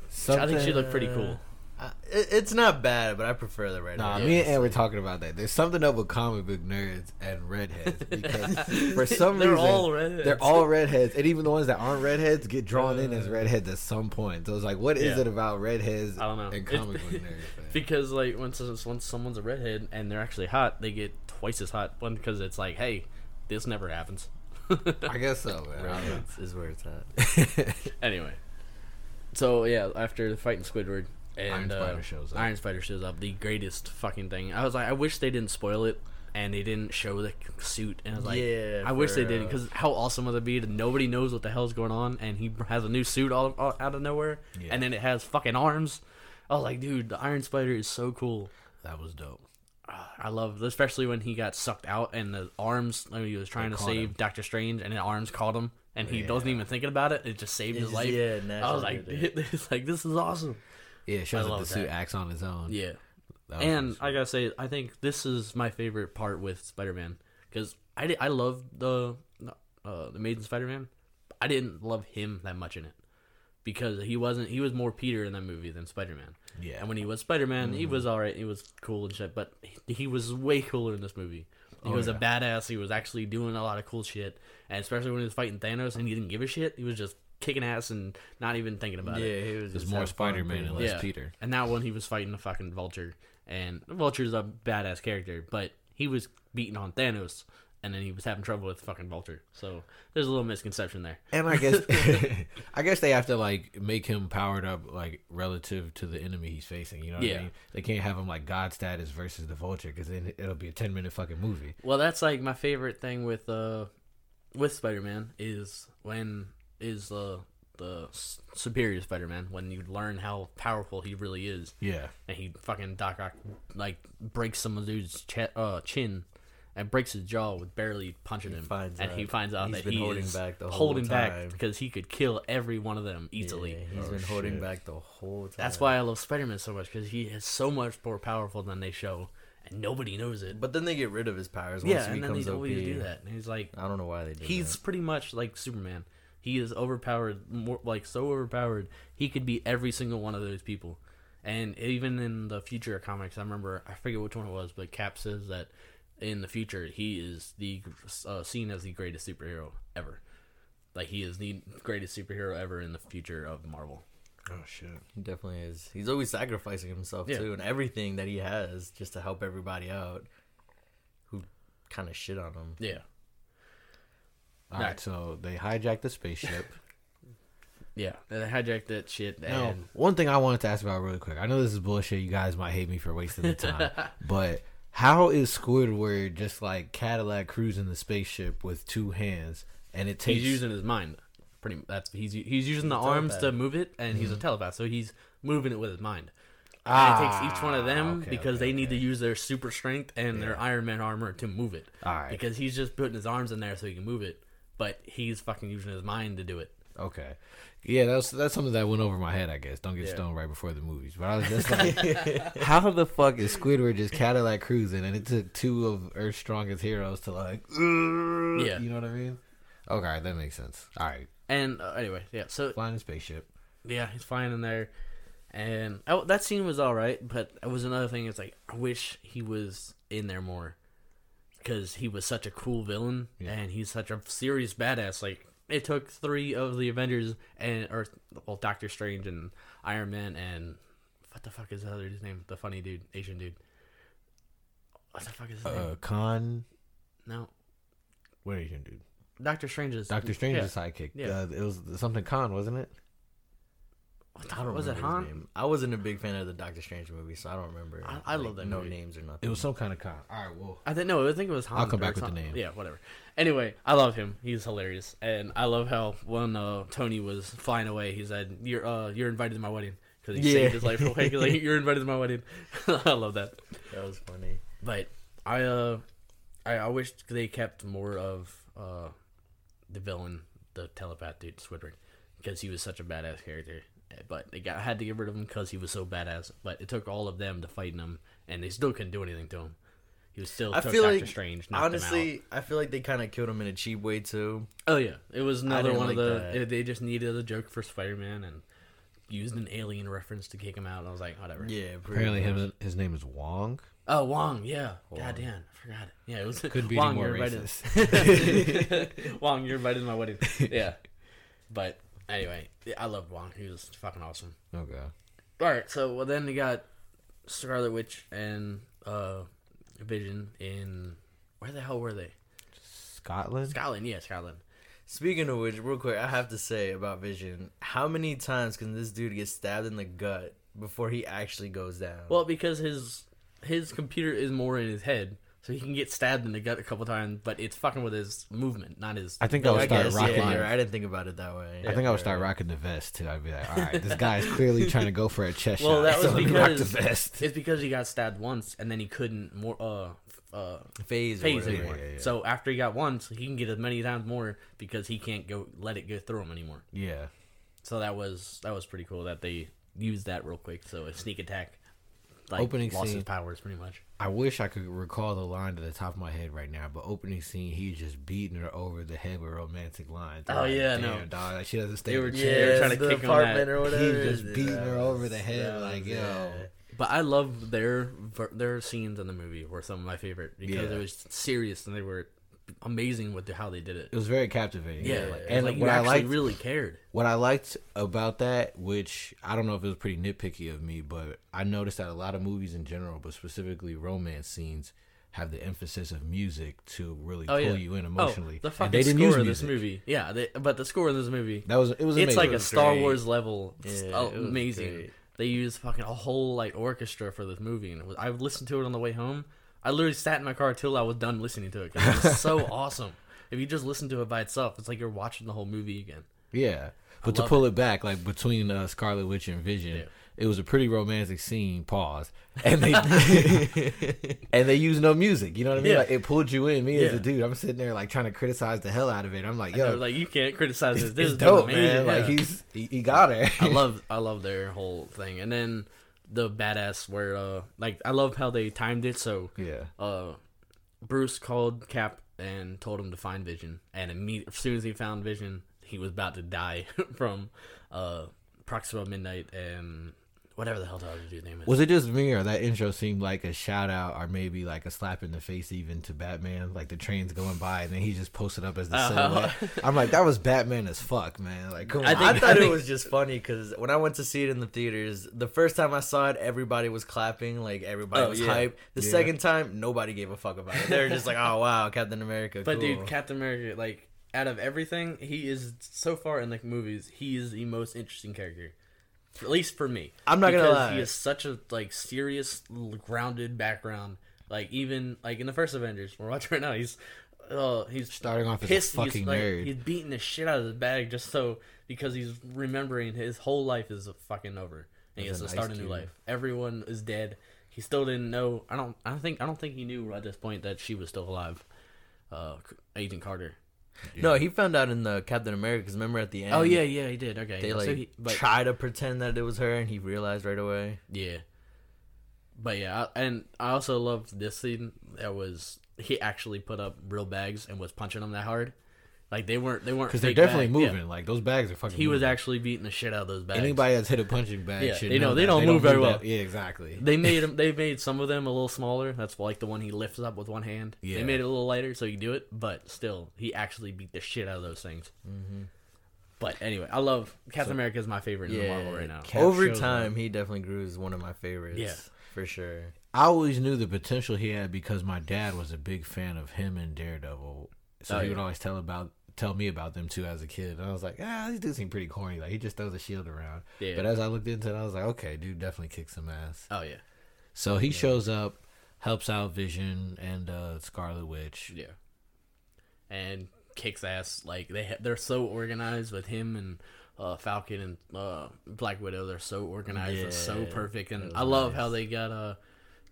Something, I think she looked pretty cool. Uh, it, it's not bad, but I prefer the red Nah, hair. me and Ann were talking about that. There's something up with comic book nerds and redheads because for some They're reason all redheads. they're all redheads, and even the ones that aren't redheads get drawn in as redheads at some point. So it's like, what is Yeah. it about redheads I don't know. and comic book nerds? man? because like once once someone's a redhead and they're actually hot, they get twice as hot. One because it's like, hey, this never happens. I guess so, man. I don't know. Redheads is where it's at. Anyway, so yeah, after the fighting Squidward and Iron Spider uh, shows up. Iron Spider shows up. The greatest fucking thing. I was like, I wish they didn't spoil it and they didn't show the suit. And I was like, Yeah, I wish they for, didn't uh, because how awesome would it be that nobody knows what the hell's going on and he has a new suit all, all out of nowhere Yeah. and then it has fucking arms. I was like, dude, the Iron Spider is so cool. That was dope. I love, especially when he got sucked out and the arms. When he was trying They to save him. Doctor Strange, and the arms caught him, and he Yeah. wasn't even thinking about it. It just saved It his just- life. yeah, I was like, did it's like this is awesome. Yeah, it shows that the suit that. acts on its own. Yeah, and I gotta say, I think this is my favorite part with Spider-Man because I I love the uh, the Amazing Spider-Man. I didn't love him that much in it because he wasn't. He was more Peter in that movie than Spider-Man. yeah. And when he was Spider Man, he was alright. He was cool and shit. But he, he was way cooler in this movie. He Oh, was yeah. a badass. He was actually doing a lot of cool shit. And especially when he was fighting Thanos and he didn't give a shit. He was just kicking ass and not even thinking about yeah, it. he was There's just more Spider-Man and less Yeah. Peter. And that one, he was fighting the fucking Vulture. And Vulture's a badass character. But he was beating on Thanos. And then he was having trouble with fucking Vulture. So there's a little misconception there. And I guess I guess they have to like make him powered up like relative to the enemy he's facing. You know what Yeah. I mean? They can't have him like God status versus the Vulture because then it'll be a ten minute fucking movie. Well, that's like my favorite thing with uh with Spider-Man is when is uh, the superior Spider-Man when you learn how powerful he really is Yeah. and he fucking Doc Ock like breaks some of dude's ch- uh, chin and breaks his jaw with barely punching him finds and he finds out he's that been he holding is back the whole holding back because he could kill every one of them easily. Yeah, he's Oh, been holding shit. back the whole time. That's why I love Spider-Man so much because he is so much more powerful than they show and nobody knows it. But then they get rid of his powers once yeah, he and then becomes they OP. always do that. And he's like, I don't know why they do he's that. pretty much like Superman. He is overpowered, more like so overpowered. He could beat every single one of those people. And even in the future of comics, I remember I forget which one it was, but Cap says that in the future he is the uh, seen as the greatest superhero ever. Like he is the greatest superhero ever in the future of Marvel. Oh shit. He definitely is. He's always sacrificing himself Yeah. too, and everything that he has just to help everybody out. Who kind of shit on him? Yeah, All Right. right, so they hijacked the spaceship. yeah. They hijacked that shit Now, and one thing I wanted to ask about really quick. I know this is bullshit. You guys might hate me for wasting the time, but how is Squidward just like Cadillac cruising the spaceship with two hands, and it takes he's using his mind. Pretty. That's he's he's using the arms to move it, and he's a telepath, so he's moving it with his mind. Ah, and it takes each one of them okay, because okay, they need to use their super strength and their Iron Man armor to move it. All right. Because he's just putting his arms in there so he can move it, but he's fucking using his mind to do it. Okay. Yeah, that's that's something that went over my head. I guess don't get Yeah. stoned right before the movies, but I was just like, how the fuck is Squidward just Cadillac cruising, and it took two of Earth's strongest heroes to like, Yeah. you know what I mean? Okay, that makes sense. All right, And uh, anyway, yeah. So flying a spaceship. yeah, he's flying in there, and oh, that scene was all right. But it was another thing. It's like I wish he was in there more, because he was such a cool villain, Yeah. and he's such a serious badass. Like it took three of the Avengers and or well, Doctor Strange and Iron Man and what the fuck is the other dude's name? The funny dude, Asian dude. What the fuck is his name? Uh, Khan, No, what you gonna? Doctor Strange is Doctor Strange's yeah. sidekick. Yeah. Uh, it was something Khan, wasn't it? I don't was it Han? Name. I wasn't a big fan of the Doctor Strange movie, so I don't remember. I- I love that No movie. names or nothing. It was some kind of con. All right, well, I think no, I think it was. Han I'll come back with the name. Yeah, whatever. Anyway, I love him. He's hilarious, and I love how when uh, Tony was flying away, he said, "You're uh, you're invited to my wedding." Because he Yeah. saved his life real quick. He's like, "You're invited to my wedding." I love that. that was funny. But I uh, I, I wish they kept more of uh, the villain, the telepath dude, Squidward, because he was such a badass character. But they got had to get rid of him because he was so badass. But it took all of them to fight him, and they still couldn't do anything to him. He was still I took feel Doctor like Strange. knocked him out. honestly, I feel like they kind of killed him in a cheap way too. Oh yeah, it was another one like of the. that. it- they just needed a joke for Spider Man and used an alien reference to kick him out. And I was like, whatever. Yeah, apparently him, his name is Wong. Oh Wong, yeah. Wong. God damn, I forgot. it. Yeah, it was Could be Wong. more you're invited. Wong, you're invited to my wedding. Yeah, but anyway, yeah, I love Wong. He was fucking awesome. okay. All right, so well then you got Scarlet Witch and uh Vision in where the hell were they? Scotland. Scotland, yeah, Scotland. Speaking of which, real quick, I have to say about Vision: how many times can this dude get stabbed in the gut before he actually goes down? Well, because his his computer is more in his head, so he can get stabbed in the gut a couple times, but it's fucking with his movement, not his. I think I would I start guess, rocking. yeah, my- I didn't think about it that way. I think I would start rocking the vest too. I'd be like, all right, this guy is clearly trying to go for a chest Well, shot. that was so let me rock the because- vest. It's because he got stabbed once, and then he couldn't more uh uh phase. phase whatever. anymore. yeah, yeah. So after he got once, he can get as many times more because he can't go let it go through him anymore. Yeah. So that was that was pretty cool that they used that real quick. So a sneak attack, like Opening lost his scene. powers pretty much. I wish I could recall the line to the top of my head right now, but opening scene, he's just beating her over the head with romantic lines. Oh, Like, yeah, damn, no. dog, like she doesn't stay. They in were- yeah, chair. they were trying to the kick him on apartment that. or whatever. He's just beating That her over the head, that like, yo. yeah. But I love their their scenes in the movie were some of my favorite because Yeah. it was serious and they were amazing with how they did it. It was very captivating. Yeah, like, and and like what I actually liked, really cared. what I liked about that, which I don't know if it was pretty nitpicky of me, but I noticed that a lot of movies in general, but specifically romance scenes, have the emphasis of music to really Oh pull yeah, you in oh, emotionally. Oh, the And fucking they didn't score use of this movie, yeah. They, but the score of this movie, That was it was it's like a was Star great. Wars level. Yeah, amazing. They used fucking a whole like orchestra for this movie, and it was, I listened to it on the way home. I literally sat in my car till I was done listening to it. 'cause It was so awesome. If you just listen to it by itself, it's like you're watching the whole movie again. Yeah, but to pull it. back, like between uh, Scarlet Witch and Vision, Yeah. it was a pretty romantic scene. Pause, and they and they used no music. You know what I mean? Yeah. Like it pulled you in. Me as a dude, I'm sitting there like trying to criticize the hell out of it. I'm like, Yo, yo, like you can't criticize this. it's, This is dope, man. Like he's he, he got it. I love I love their whole thing, and then the badass where uh like I love how they timed it so yeah. uh Bruce called Cap and told him to find Vision, and immediately as soon as he found Vision, he was about to die from uh Proxima Midnight and whatever the hell the other dude's name is. Was it just me or that intro seemed like a shout out or maybe like a slap in the face even to Batman? Like the train's going by and then he just posted up as the Uh, silhouette. I'm like, that was Batman as fuck, man. Like, come I on. I, think- thought think- it was just funny because when I went to see it in the theaters, the first time I saw it, everybody was clapping, like everybody Oh, was yeah. hyped. The Yeah. second time, nobody gave a fuck about it. They were just like, "Oh wow, Captain America." But cool. dude, Captain America, like out of everything, he is so far in like movies, he is the most interesting character. At least for me. I'm not gonna lie. He has such a like serious, grounded background. Like even like in the first Avengers, we're watching right now. He's uh he's Starting off as a pissed. fucking he's, like, nerd. He's beating the shit out of his bag just so because he's remembering his whole life is fucking over and he has to start a new life. Everyone is dead. He still didn't know. I don't. I don't think. I don't think he knew at this point that she was still alive. Uh, Agent Carter. No, he found out in the Captain America. Because remember at the oh, end, Oh yeah, yeah, he did. Okay, they yeah, like so he, but try to pretend that it was her, and he realized right away. yeah, but yeah, I, and I also loved this scene. That was he actually put up real bags and was punching them that hard. Like they weren't. They weren't Because they're fake definitely bags. Yeah. moving. Like those bags are fucking. He was actually beating the shit out of those bags. Anybody that's hit a punching bag, Yeah, should they know don't- they that. don't move very well. that- Yeah, exactly. They made them. They made some of them a little smaller. That's like the one he lifts up with one hand. Yeah. They made it a little lighter so you do it, but still, he actually beat the shit out of those things. Mm-hmm. But anyway, I love Captain America is my favorite in the Marvel right now. Cap over time, up. he definitely grew as one of my favorites. Yeah. for sure. I always knew the potential he had because my dad was a big fan of him and Daredevil. So Oh, he would always tell about tell me about them too as a kid. And I was like, ah, these dudes seem pretty corny. Like he just throws a shield around. Yeah. But as I looked into it, I was like, okay, dude definitely kicks some ass. Oh yeah, So he shows up, helps out Vision and uh, Scarlet Witch. yeah, and kicks ass. Like they ha- they're so organized with him and uh, Falcon and uh, Black Widow. They're so organized. It's so perfect, and I love nice. how they got uh,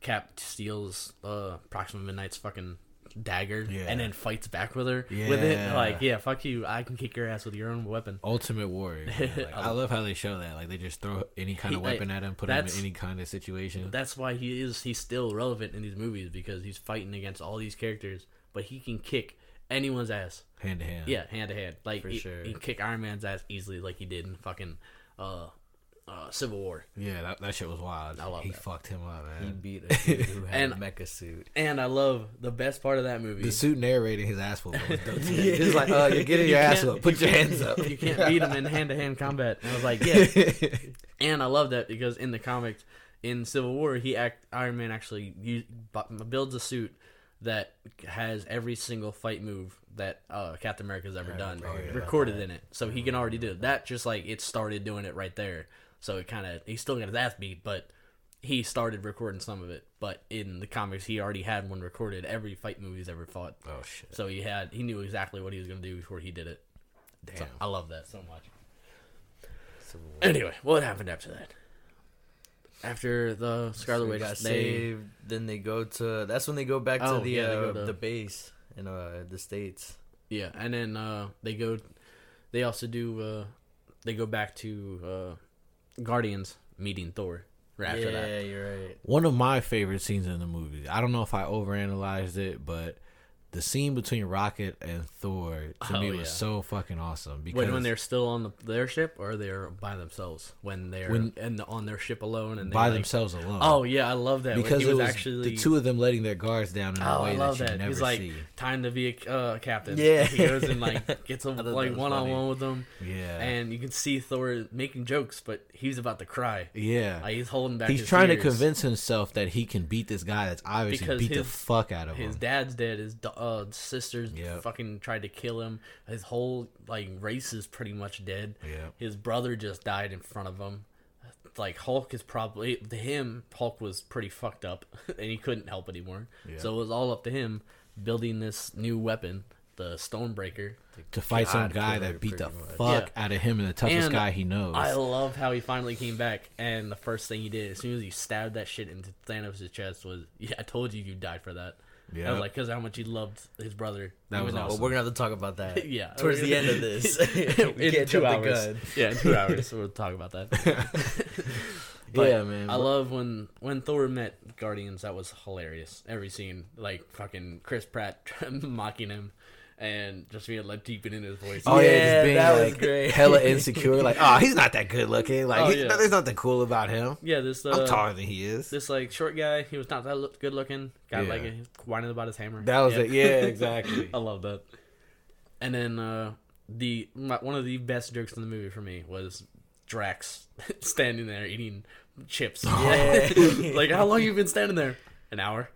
Cap steals uh, Proxima Midnight's fucking dagger Yeah. and then fights back with her with it. Like yeah, fuck you. I can kick your ass with your own weapon. Ultimate Warrior. Like, I love how they show that. Like they just throw any kind of like, weapon at him, put him in any kind of situation. That's why he is he's still relevant in these movies because he's fighting against all these characters, but he can kick anyone's ass. hand to hand. Yeah, hand to hand. Like For he, sure. he can kick Iron Man's ass easily, like he did in fucking uh, uh, Civil War. Yeah, that, that shit was wild. I love he that. fucked him up, man. He beat a dude who had And- a mecha suit. And I love the best part of that movie. The suit narrating his ass whooping was He's like, uh, you're getting your ass can't- whooped. Put your hands up. you can't beat him in hand to hand combat. And I was like, yeah. and I love that because in the comics, in Civil War, he act Iron Man actually use, builds a suit that has every single fight move that uh, Captain America's ever done remember about recorded in it. So he can already do it. That just like it started doing it right there. So it kind of he still got his ass beat, but he started recording some of it. But in the comics, he already had one recorded every fight movie he's ever fought. oh shit! So he had he knew exactly what he was gonna do before he did it. Damn. So I love that so much. Anyway, what happened after that? After the Scarlet Witch, got they saved. Then they go to. That's when they go back Oh, to the yeah, uh, to- the base in uh, the states. yeah, and then uh, they go. They also do. Uh, they go back to uh, Guardians meeting Thor. Right after yeah, that, you're right. One of my favorite scenes in the movie. I don't know if I overanalyzed it, but the scene between Rocket and Thor to Oh, me was yeah. so fucking awesome. Because when when they're still on the, their ship or they're by themselves when they're When- and on their ship alone and by like, themselves alone. Oh yeah, I love that because it was, actually the two of them letting their guards down in a Oh, way I love that you that. never He's like, see. time to be a uh, captain. Yeah. he goes and like gets a, like one on one with them, Yeah, and you can see Thor making jokes, but he's about to cry. yeah. Like he's holding back. He's his trying to convince himself that he can beat this guy that's obviously Because beat the fuck out of His him. His dad's dead. His da- uh, sisters Yep. fucking tried to kill him. His whole like race is pretty much dead. Yep. His brother just died in front of him. Like Hulk is probably to him. Hulk was pretty fucked up, and he couldn't help anymore. Yeah. So it was all up to him building this new weapon, the Stormbreaker. to fight some guy that beat the much. fuck Yeah. out of him and the toughest And guy he knows. I love how he finally came back, and the first thing he did, as soon as he stabbed that shit into Thanos' chest, was, "Yeah, I told you you died for that." I Yeah. was like, because how much he loved his brother. That even was though- Well, awesome. we're gonna have to talk about that. Yeah, towards the end of this. in we can't two hours. Yeah, in two hours, we'll talk about that. But Yeah, man. I love when when Thor met Guardians. That was hilarious. Every scene, like fucking Chris Pratt mocking him, and just being like deeping in his voice. Oh yeah, Yeah, just being that was like great. hella insecure. Like, oh, he's not that good looking. Like, Oh, he- yeah. there's nothing cool about him. yeah. This uh, I'm taller than he is. this like short guy. He was not that look, good looking. Got Yeah. like a, whining about his hammer. That was Yeah. it. Yeah, exactly. I love that. And then uh, the my, one of the best jokes in the movie for me was Drax standing there eating chips. Yeah. like how long you been standing there? An hour.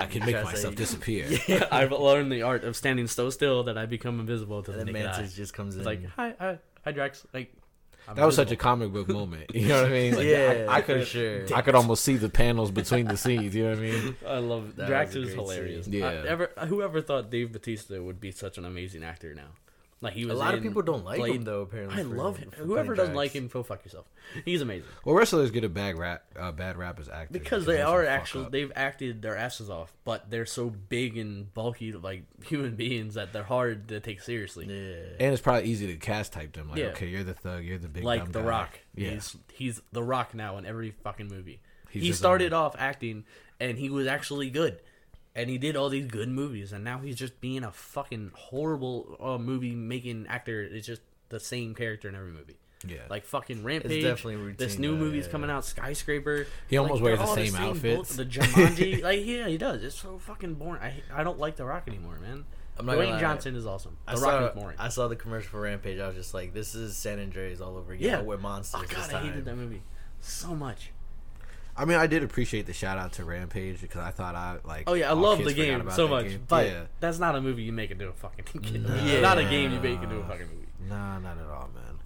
I can make myself say- disappear. I've learned the art of standing so still that I become invisible to And the then naked eye. Mantis just comes in. Like hi, hi, hi, Drax. Like I'm That was such a comic book moment. You know what I mean? Like, yeah, I, I could, sure. I could almost see the panels between the scenes. You know what I mean? I love That Drax is hilarious. scene. I- Yeah. ever whoever thought Dave Batista would be such an amazing actor now? Like he A lot of people don't like Blade. him though. Apparently, I love him. for Whoever doesn't Drax. like him, go fuck yourself. He's amazing Well, wrestlers get a bad rap, uh, bad rap as actors because they are them actually they've acted their asses off, but they're so big and bulky, like human beings, that they're hard to take seriously. Yeah. and it's probably easy to cast type them. Like, Yeah. okay, you're the thug, you're the big like dumb The guy. Rock. Yeah, He's he's The Rock now in every fucking movie. He's he his started off acting and he was actually good. And he did all these good movies and now he's just being a fucking horrible uh, movie making actor. It's just the same character in every movie. yeah. Like fucking Rampage. definitely routine. this new though, movie's yeah. coming out, Skyscraper. He almost they're wears the same bull- outfits. the Jumanji, like yeah, he does. It's so fucking boring. I I don't like The Rock anymore, man. I'm not Dwayne. Johnson is awesome. The I Rock saw, is boring. I saw the commercial for Rampage. I was just like, this is San Andreas all over again. Yeah. with monsters oh this god, I hated that movie so much. I mean, I did appreciate the shout out to Rampage because I thought I like. Oh yeah, I love the forgot game about so much, game. but yeah. that's not a movie you make into a fucking game. Nah. Yeah. Not a game you make into a fucking movie. Nah, not at all, man.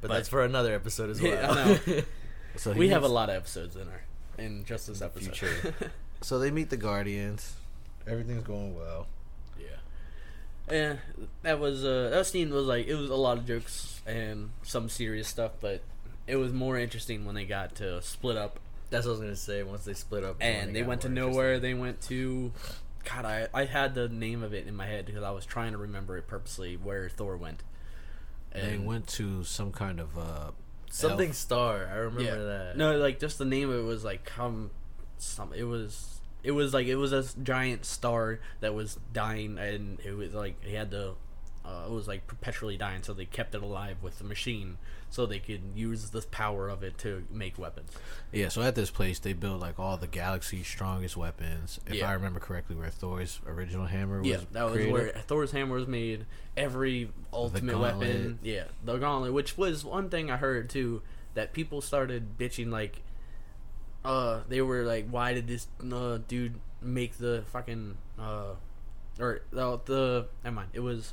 But, But- that's for another episode as well. Yeah, I know. So we he have a lot of episodes in our in just this episode. So they meet the Guardians. Everything's going well. yeah, yeah. That was uh, that scene was like it was a lot of jokes and some serious stuff, but it was more interesting when they got to split up That's what I was gonna say. Once they split up, and they got went to nowhere. They went to. God, I, I had the name of it in my head because I was trying to remember it purposely where Thor went. And they went to some kind of uh, something elf- star. I remember yeah. that. No, like just the name of it was like come some. It was it was like it was a giant star that was dying, and it was like he had to. Uh, it was like perpetually dying, so they kept it alive with the machine, so they could use the power of it to make weapons. Yeah, so at this place they build like all the galaxy's strongest weapons. If Yeah. I remember correctly, where Thor's original hammer was Yeah, that was created. where Thor's hammer was made. Every ultimate weapon, yeah, the gauntlet, which was one thing I heard too that people started bitching like, uh, they were like, why did this uh, dude make the fucking uh, or the the never mind, it was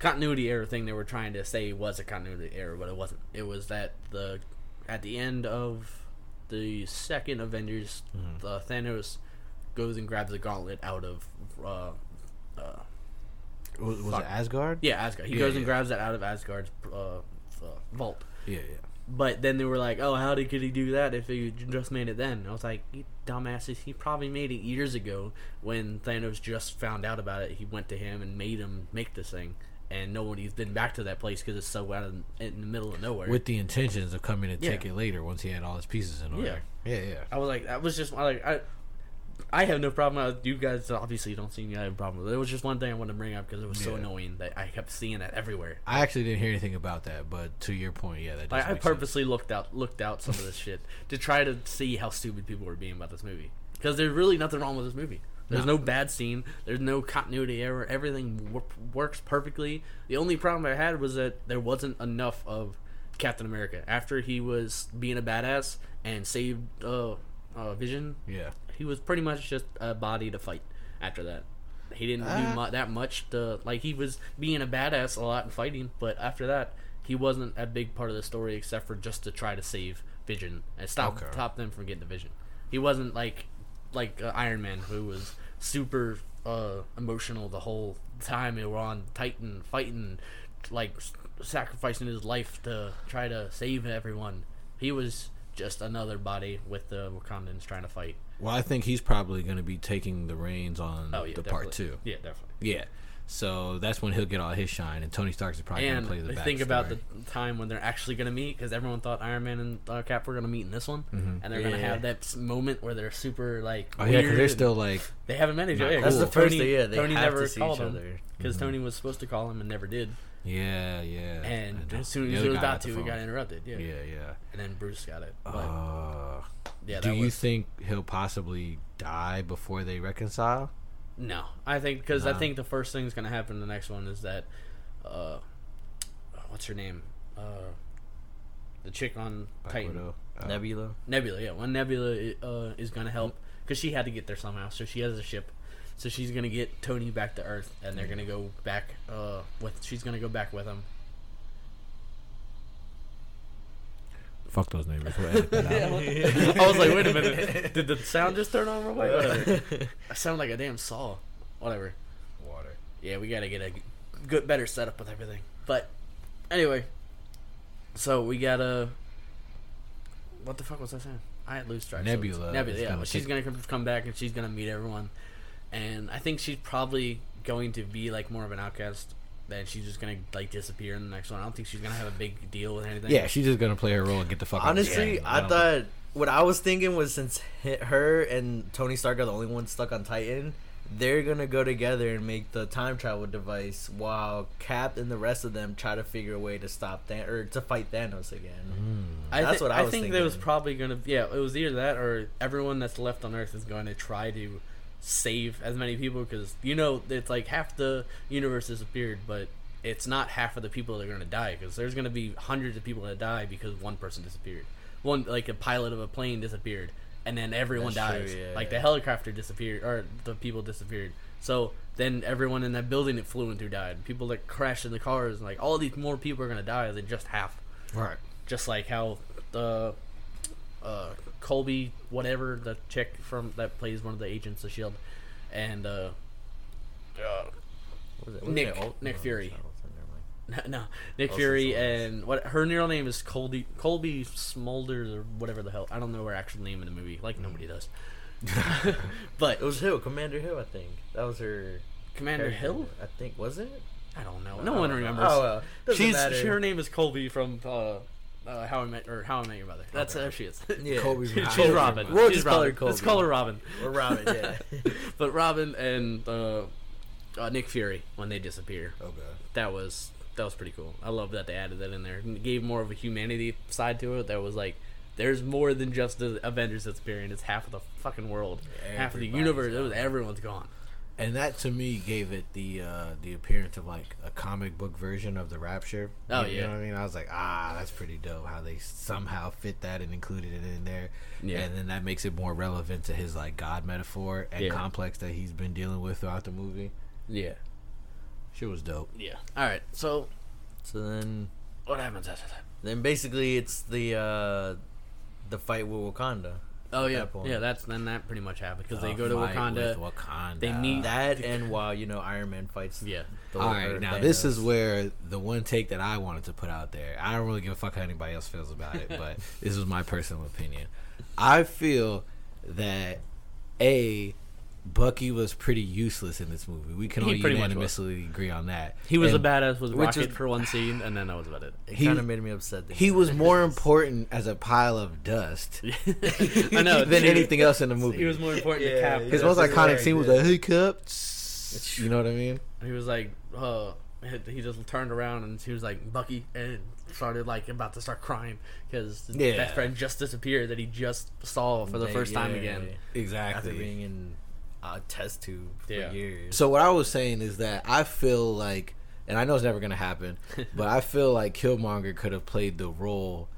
continuity error thing they were trying to say was a continuity error, but it wasn't. It was that the at the end of the second Avengers, Mhm. the Thanos goes and grabs the gauntlet out of uh, uh, was, was it Asgard? yeah Asgard. He Yeah, goes and grabs that out of Asgard's uh, uh, vault. yeah, yeah. But then they were like, "Oh, how did could he do that if he just made it then?" I was like, "You dumbasses! He probably made it years ago when Thanos just found out about it. He went to him and made him make this thing, and nobody's been back to that place because it's so out of, in the middle of nowhere." With the intentions of coming to Yeah. take it later once he had all his pieces in order. Yeah, yeah. yeah. I was like, that was just like I, I have no problem. with You guys obviously don't seem to have a problem. It was just one thing I wanted to bring up because it was so annoying that I kept seeing that everywhere. I actually didn't hear anything about that, but to your point, yeah, that Like, I make sense. purposely looked out looked out some of this shit to try to see how stupid people were being about this movie because there's really nothing wrong with this movie. There's No. no bad scene. There's no continuity error. Everything wor- works perfectly. The only problem I had was that there wasn't enough of Captain America after he was being a badass and saved uh, uh, Vision. Yeah. He was pretty much just a body to fight. After that, he didn't Ah. do mu- that much. To like he was being a badass a lot and fighting, but after that, he wasn't a big part of the story except for just to try to save Vision and stop Okay. stop them from getting the Vision. He wasn't like like uh, Iron Man who was super uh, emotional the whole time they were on Titan fighting, like s- sacrificing his life to try to save everyone. He was just another body with the Wakandans trying to fight. Well, I think he's probably going to be taking the reins on Oh yeah, the definitely. part two. Yeah, definitely. Yeah. So that's when he'll get all his shine, and Tony Stark's probably gonna play the think about the time when they're actually going to meet because everyone thought Iron Man and uh, Cap were going to meet in this one, Mhm. and they're going to have that moment where they're super like. Oh yeah, because they're still like, They haven't met each Not other. cool. That's the first thing. Yeah, they Tony have never to see called each him other. because Mhm. Tony was supposed to call him and never did. yeah, yeah. And the- as soon as he was about got to, it phone. got interrupted. Yeah. Yeah, yeah. And then Bruce got it. But Uh, yeah, do that you was, think he'll possibly die before they reconcile? No, I think because I think the first thing thing's gonna happen in the next one is that, uh, what's her name? Uh, the chick on Black Titan, Widow? Uh, Nebula. Nebula. Yeah, when Nebula uh, is gonna help because she had to get there somehow, so she has a ship. So she's gonna get Tony back to Earth, and they're gonna go back uh, with. She's gonna go back with him. Fuck those neighbors. We'll edit that out. I was like, wait a minute, did the sound just turn on real quick? Uh, Whatever. I sound like a damn saw. Whatever. Water. yeah, we gotta get a good, better setup with everything. But anyway, so we gotta. What the fuck was I saying? I had loose track. so Nebula Nebula, yeah. gonna but she's gonna come- come back and she's gonna meet everyone, and I think she's probably going to be like more of an outcast. Then she's just gonna like disappear in the next one. I don't think she's gonna have a big deal with anything. Yeah, she's just gonna play her role and get the fuck. out of the Honestly, game. I don't- thought what I was thinking was since hi- her and Tony Stark are the only ones stuck on Titan, they're gonna go together and make the time travel device, while Cap and the rest of them try to figure a way to stop Than- or to fight Thanos again. Mm. I That's thi- what I was think there was probably gonna yeah it was either that or everyone that's left on Earth is going to try to save as many people because you know it's like half the universe disappeared, but it's not half of the people that are going to die because there's going to be hundreds of people that die because one person disappeared. One like a pilot of a plane disappeared, and then everyone That's true, dies. yeah, like yeah. the helicopter disappeared, or the people disappeared. So then everyone in that building it flew into died. People that crashed in the cars, and like all these more people are gonna die than just half. Right. Just like how the uh, Colby, whatever the chick from that plays one of the agents of Shield, and uh, uh, What was it? Nick- Nick Fury. it's not Ultimate, never mind. no, Nick Fury and what her real name is Colby Colby Smulders or whatever the hell. I don't know her actual name in the movie, like nobody does. but It was Hill, Commander Hill, I think. That was her. Commander character. Hill, I think was it? I don't know. No one remembers. Oh well, She's matter. her name is Colby from uh, uh, How I Met or How I Met Your Mother. That's Okay. how she is. Yeah. Kobe She- she's. Robin. We'll she's just call her Robin. Let's call her Robin. We're Robin, yeah. But Robin and uh, uh, Nick Fury when they disappear. Okay. That was that was pretty cool. I love that they added that in there. And gave more of a humanity side to it. That was like, there's more than just the Avengers disappearing. It's half of the fucking world, half of the Everybody's universe. It was everyone's gone. And that to me gave it the uh, the appearance of like a comic book version of the Rapture. Oh, you yeah. know what I mean? I was like, ah, that's pretty dope. How they somehow fit that and included it in there. Yeah. And then that makes it more relevant to his like God metaphor and Yeah. complex that he's been dealing with throughout the movie. Yeah, Shit was dope. yeah. All right. So so then, what happens after that? then basically it's the uh, the fight with Wakanda. Oh yeah, that yeah. That's then that pretty much happened because they go to Wakanda. with Wakanda. They meet- That and while you know Iron Man fights. Yeah. Thor- All or right, now this is where the one take that I wanted to put out there. I don't really give a fuck how anybody else feels about it, but this is my personal opinion. I feel that a Bucky was pretty useless in this movie. We can He all pretty much unanimously agree on that. He was And a badass with which Rocket is- for one scene, and then that was about it. It he- kind of made me upset. thinking He about was it. more important as a pile of dust I know than dude. anything else in the movie. He was more important to Yeah, Cap. His Yeah, most iconic scene was yeah. like, "Hey, Cap," you know what I mean? He was like, uh, he just turned around and he was like, Bucky, and started like about to start crying because his Yeah. best friend just disappeared that he just saw for the They- first time yeah, again. Exactly. After being in a test tube for Yeah. years. So what I was saying is that I feel like, and I know it's never gonna happen, but I feel like Killmonger could have played the role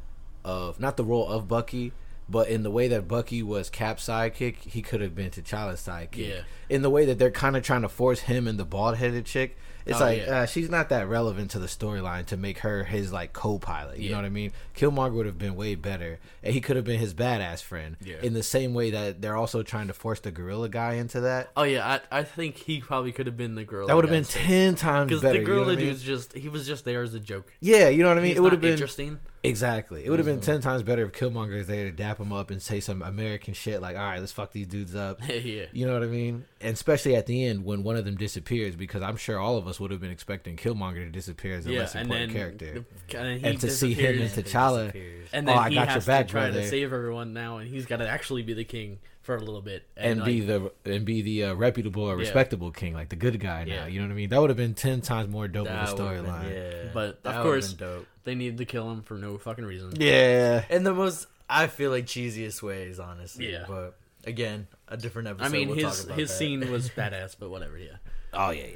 of not the role of Bucky, but in the way that Bucky was Cap's sidekick, he could have been T'Challa's sidekick. Yeah. In the way that they're kind of trying to force him and the bald headed chick. It's Oh, like yeah. uh, she's not that relevant to the storyline to make her his like co-pilot. You Yeah. know what I mean? Killmonger would have been way better, and he could have been his badass friend. Yeah. In the same way that they're also trying to force the gorilla guy into that. Oh yeah, I, I think he probably could have been the girl. That would have been ten times because better. the you know I mean? just he was just there as a joke. Yeah, you know what I mean. He's it would have been interesting. Exactly. It would have been mm. ten times better if Killmonger is there to dap him up and say some American shit like, "All right, let's fuck these dudes up." yeah, You know what I mean? And especially at the end when one of them disappears, because I'm sure all of us would have been expecting Killmonger to disappear as a yeah, less important character. the- and, And to see him and T'Challa- and Oh, then I he got your has back, to try brother. to save everyone now, and he's got to actually be the king for a little bit And, like, be the and be the uh, reputable or Yeah. respectable king, like the good guy now. Yeah. You know what I mean? That would have been ten times more dope That of a storyline. Yeah. But, That of course- dope. they needed to kill him for no fucking reason. Yeah. in the most I feel like cheesiest ways, honestly. Yeah. But again, a different episode. I mean, we'll his talk about his that. scene was badass, but whatever. Yeah. Oh yeah, yeah.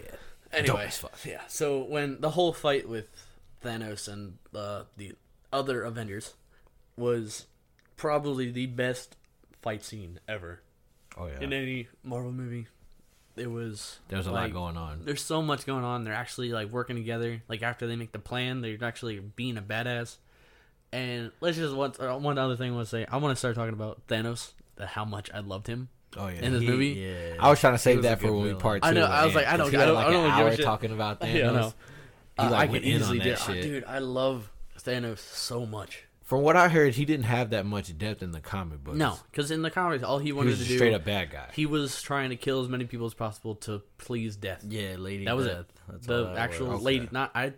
Dope Anyway, fuck. yeah. So when the whole fight with Thanos and uh, the other Avengers was probably the best fight scene ever Oh yeah. in any Marvel movie. It was. There's a like, lot going on. There's so much going on. They're actually like working together. Like after they make the plan, they're actually being a badass. And let's just one uh, one other thing I want to say. I want to start talking about Thanos. The, how much I loved him. Oh yeah. in this He- movie. Yeah. I was trying to save that for when we part two. I know, I was like, I 'cause don't- I don't- like I don't an give a hour shit. talking about Thanos. Yeah, I know. He Uh, I went could in on easily that do. uh, shit. dude. I love Thanos so much. From what I heard, he didn't have that much depth in the comic books. No, because in the comics, all he he wanted was to a do, straight up bad guy. he was trying to kill as many people as possible to please death. Yeah, Lady. That was Death. it. That's the actual was. lady, not I.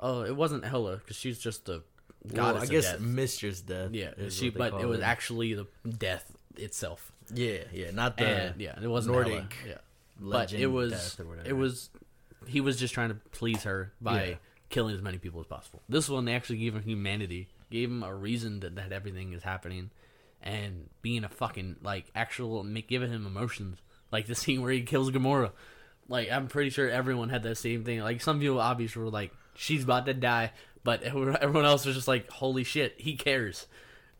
Oh, it wasn't Hela because she's just the Well, goddess I of guess death. Mistress Death. Yeah, she, but call it was her. actually the death itself. Yeah, yeah, not the and yeah, it wasn't Nordic Hela. Yeah, but it was death or whatever. it was he was just trying to please her by Yeah. killing as many people as possible. This one they actually gave him humanity, gave him a reason that, that everything is happening, and being a fucking like actual giving him emotions, like the scene where he kills Gamora. Like I'm pretty sure everyone had that same thing. Like some people obviously were like, "She's about to die," but everyone else was just like, "Holy shit, he cares."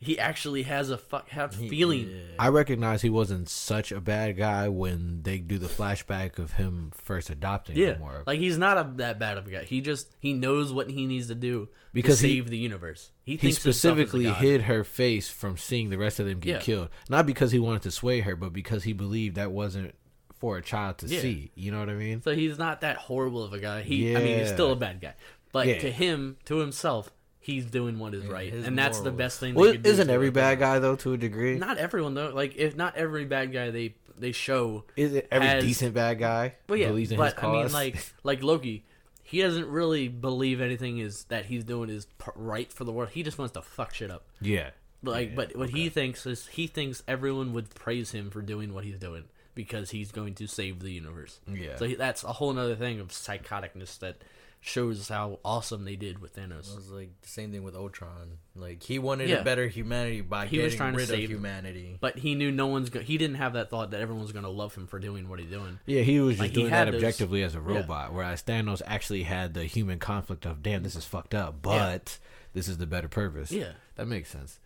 He actually has a fuck have He- feeling. yeah. I recognize he wasn't such a bad guy when they do the flashback of him first adopting Yeah, Gamora. like he's not a, that bad of a guy. He just he knows what he needs to do Because to he- save the universe. He, he thinks himself as a specifically hid her face from seeing the rest of them get Yeah. killed. Not because he wanted to sway her, but because he believed that wasn't for a child to Yeah. see. You know what I mean? So he's not that horrible of a guy. He, I mean, he's still a bad guy, but Yeah. to him, to himself, he's doing what is Yeah, right, and that's the best thing. they Well, could isn't to every bad guy though to a degree? Not everyone though. Like if not every bad guy they they show. Is it every as- decent bad guy Well, yeah, believes in but his I mean, like like Loki, he doesn't really believe anything is that he's doing is right for the world. He just wants to fuck shit up. yeah, Like, Yeah, but what he thinks is he thinks everyone would praise him for doing what he's doing because he's going to save the universe. yeah. So he, that's a whole other thing of psychoticness that shows how awesome they did with Thanos. It was like the same thing with Ultron. Like he wanted Yeah. a better humanity by He getting was trying to rid of save- humanity. But he knew no one's. Go- he didn't have that thought that everyone's going to love him for doing what he's doing. Yeah, he was just Like, he doing that those- objectively as a robot, whereas Thanos actually had the human conflict of, damn, this is fucked up, but this is the better purpose. Yeah. that makes sense.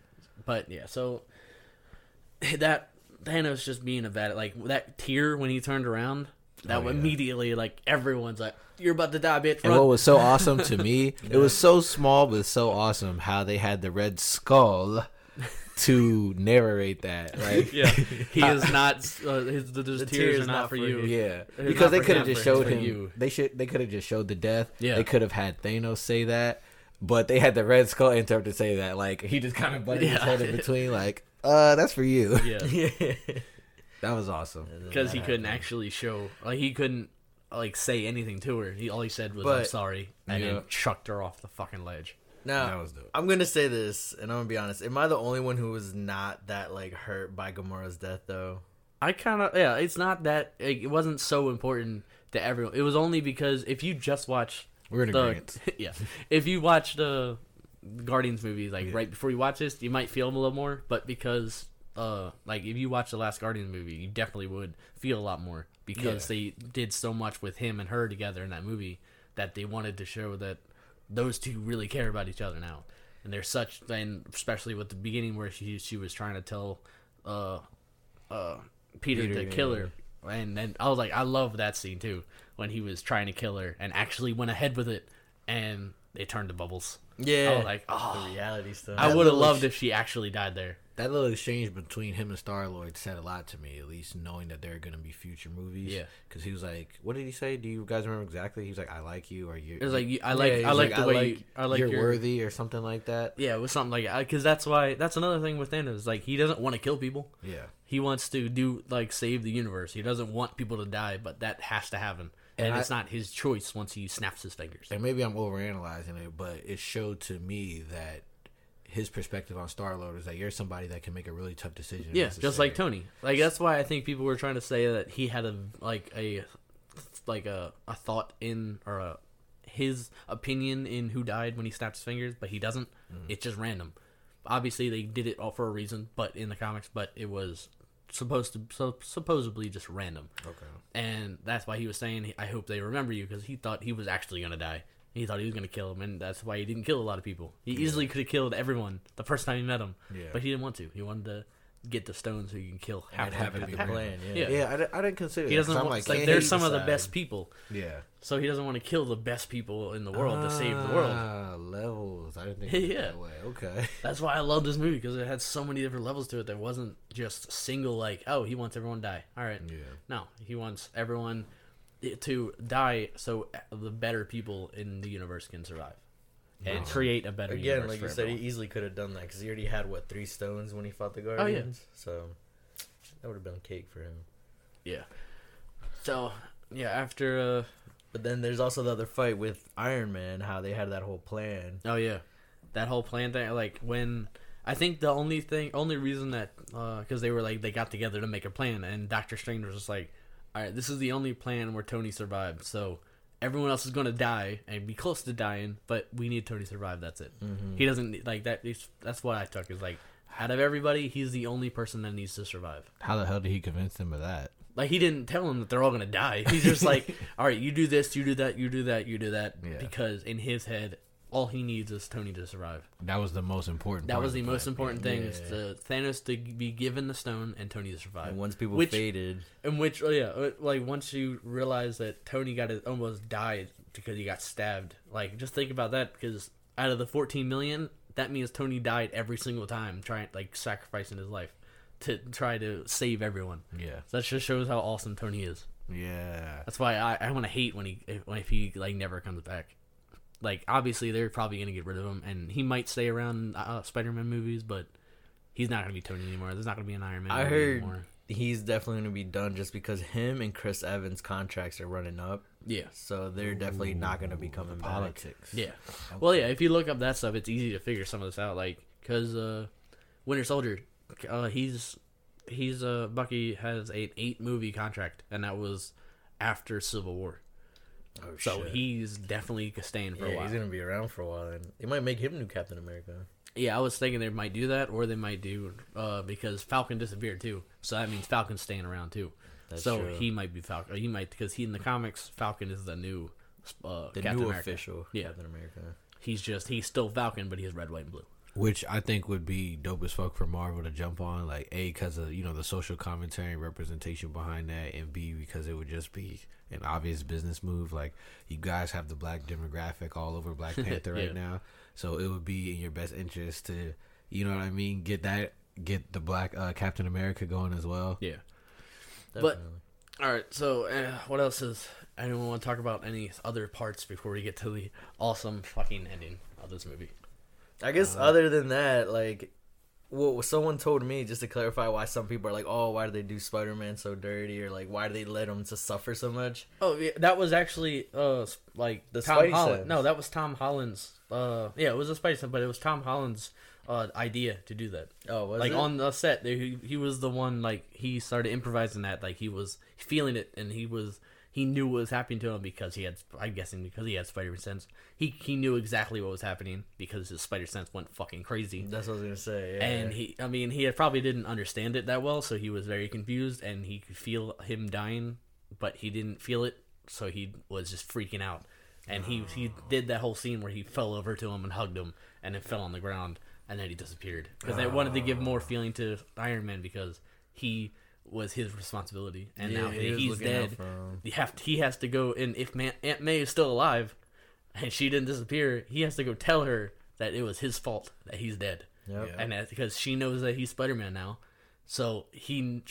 But yeah, so that Thanos just being a bad like that tear when he turned around. That Oh, yeah. immediately like everyone's like, "You're about to die, bitch!" And what was so awesome to me, it was so small but so awesome how they had the Red Skull to narrate that, right? yeah, he is not. Uh, his the, those The tears tear are is not, not for for you. Yeah, It's because they could have just showed for him. you. They should. They could have just showed the death. Yeah. they could have had Thanos say that, but they had the Red Skull interrupt to say that. Like he just kind of butted his head in between. Like, uh, that's for you. Yeah, yeah. That was awesome. because he couldn't actually show like he couldn't like say anything to her. He all he said was, "I'm But- sorry," and Yeah. then chucked her off the fucking ledge. Now That was dope. I'm gonna say this, and I'm gonna be honest. Am I the only one who was not that like hurt by Gamora's death though? I kind of yeah. It's not that like, it wasn't so important to everyone. It was only because if you just watch We're in the agreement. yeah, if you watch the Guardians movie like Yeah. right before you watch this, you might feel them a little more. But because uh like if you watch the last Guardians movie, you definitely would feel a lot more because Yeah. they did so much with him and her together in that movie that they wanted to show that those two really care about each other now. And they're such, and especially with the beginning where she she was trying to tell uh uh Peter, Peter, to kill her, and then I was like, I love that scene too when he was trying to kill her and actually went ahead with it, and they turned to bubbles. Yeah, I was like, oh, the reality stuff. I would have loved if she actually died there. That little exchange between him and Star Lord said a lot to me. At least knowing that there are gonna be future movies. Yeah. Because he was like, "What did he say? Do you guys remember exactly?" He was like, "I like you," or "You." It was like you- I like he I like like, the I way like- you, I like you're your worthy or something like that. Yeah, it was something like that. because that's why that's another thing with Thanos. Like he doesn't want to kill people. Yeah. He wants to do like save the universe. He doesn't want people to die, but that has to happen. And, And I- it's not his choice once he snaps his fingers. And maybe I'm overanalyzing it, but it showed to me that his perspective on Star Lord is that you're somebody that can make a really tough decision. Yeah, just like. Tony. Like that's why I think people were trying to say that he had a like a like a, a thought in or a his opinion in who died when he snapped his fingers, but he doesn't. Mm. It's just random. Obviously, they did it all for a reason, but in the comics, but it was supposed to so supposedly just random. Okay. and that's why he was saying, "I hope they remember you," because he thought he was actually gonna die. He thought he was gonna kill him, and that's why he didn't kill a lot of people. He easily could have killed everyone the first time he met him, Yeah. but he didn't want to. He wanted to get the stone so he can kill half And the have it half be the the plan. Yeah. Yeah. Yeah, I, I didn't consider. It. He doesn't want, like, like, can't they're he some of the best people, Yeah. so he doesn't want to kill the best people in the world to save the world. Ah, levels. I didn't think Yeah. that way. Okay. That's why I love this movie because it had so many different levels to it. There wasn't just single like, oh, he wants everyone to die. All right, Yeah. No, he wants everyone to die so the better people in the universe can survive and create a better Again, universe like for you said, he easily could have done that because he already had what three stones when he fought the guardians. Oh, yeah. Guardians. So that would have been cake for him. yeah. So yeah, after uh But then there's also the other fight with Iron Man, how they had that whole plan. oh yeah, that whole plan thing. Like when I think the only thing, only reason that because they were like they got together to make a plan, and Doctor Strange was just like, all right, this is the only plan where Tony survived. So. Everyone else is going to die and be close to dying, but we need Tony to survive. That's it. Mm-hmm. He doesn't like that. That's what I took is like out of everybody, he's the only person that needs to survive. How the hell did he convince them of that? Like he didn't tell them that they're all gonna die. He's just like, all right, you do this, you do that, you do that, you do that, Yeah. because in his head, all he needs is Tony to survive. That was the most important. Thing. That was the most important thing: is to Thanos to be given the stone and Tony to survive. And once people Which- faded, and which, oh yeah, uh, like once you realize that Tony got it, almost died because he got stabbed. Like, just think about that. Because out of the 14 million, that means Tony died every single time, trying like sacrificing his life to try to save everyone. Yeah, So that just shows how awesome Tony is. yeah. That's why I, I want to hate when he if, if he like never comes back. Like obviously they're probably gonna get rid of him, and he might stay around uh, Spider-Man movies, but he's not gonna be Tony anymore. There's not gonna be an Iron Man. I movie heard anymore. he's definitely gonna be done just because him and Chris Evans contracts are running up, Yeah, so they're definitely not gonna be coming back. Politics. yeah. Well, yeah. If you look up that stuff, it's easy to figure some of this out. Like because uh, Winter Soldier, uh, he's he's uh Bucky has an eight movie contract, and that was after Civil War. Oh, So shit. he's definitely staying for a while. he's gonna be around for a while, and they might make him new Captain America. Yeah, I was thinking they might do that, or they might do uh, because Falcon disappeared too. So that means Falcon's staying around too. That's so true. he might be Falcon. He might because he in the comics, Falcon is the new uh, the Captain new America. official Yeah. Captain America. He's just he's still Falcon, but he has red, white, and blue. Which I think would be dope as fuck for Marvel to jump on, like a because of you know the social commentary and representation behind that, and b because it would just be an obvious business move. Like you guys have the black demographic all over Black Panther Yeah. right now, so it would be in your best interest to, you know what I mean, get that get the black uh, Captain America going as well. Yeah. Definitely. All right. So uh, what else is anyone want to talk about? Any other parts before we get to the awesome fucking ending of this movie? I guess other than that, like, what someone told me just to clarify why some people are like, oh, why do they do Spider Man so dirty, or like, why do they let him to suffer so much? Oh, yeah, that was actually uh like The Tom Spidey Holland. sense. No, that was Tom Holland's. Uh, yeah, it was a Spidey sense, but it was Tom Holland's uh idea to do that. Oh, was like it? on the set, he he was the one like he started improvising that. Like he was feeling it, and he was he knew what was happening to him because he had. I'm guessing because he had Spider sense. He he knew exactly what was happening because his Spider sense went fucking crazy. That's what I was gonna say. Yeah. And he, I mean, he had probably didn't understand it that well, so he was very confused, and he could feel him dying, but he didn't feel it, so he was just freaking out. And he he did that whole scene where he fell over to him and hugged him, and then fell on the ground, and then he disappeared because they wanted to give more feeling to Iron Man because he was his responsibility, and Yeah, now he he's dead. You have he has to go, and if Man, Aunt May is still alive, and she didn't disappear, he has to go tell her that it was his fault that he's dead Yep. Yeah. and that's because she knows that he's Spider Man now, so he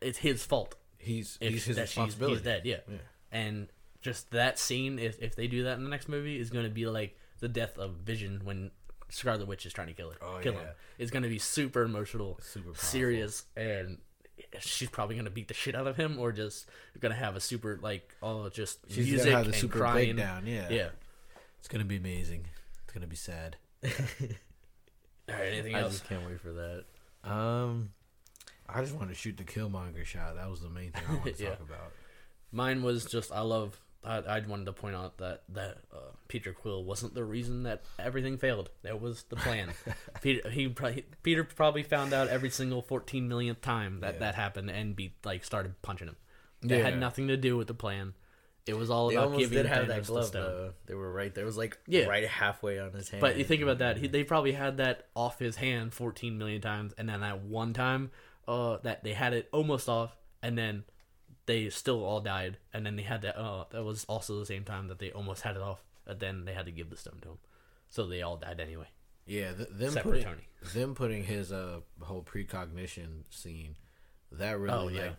it's his fault He's if he's his that she's, responsibility. he's dead. Yeah. Yeah. and just that scene, if if they do that in the next movie, is going to be like the death of Vision when Scarlet Witch is trying to kill her. Oh, kill yeah. him. It's going to be super emotional, Super powerful. serious, and she's probably going to beat the shit out of him, or just going to have a super like oh just She's music gonna have the and super crying. breakdown. Yeah, Yeah. It's gonna be amazing. It's gonna be sad. All right. Anything I else? just can't wait for that. Um, I just wanted to shoot the Killmonger shot. That was the main thing I wanted to Yeah. talk about. Mine was just I love. I, I wanted to point out that that uh, Peter Quill wasn't the reason that everything failed. That was the plan. Peter he probably, Peter probably found out every single fourteen millionth time that Yeah. that happened and be like started punching him. That had nothing to do with the plan. It was all they about giving did have that the glove though. They were right there. It was like Yeah. right halfway on his hand. But you think about that, he, they probably had that off his hand 14 million times, and then that one time, uh, that they had it almost off, and then they still all died, and then they had that. Uh, that was also the same time that they almost had it off, and then they had to give the stone to him, so they all died anyway. Yeah, th- them Except putting Tony. them putting his uh whole precognition scene that really Oh, yeah. like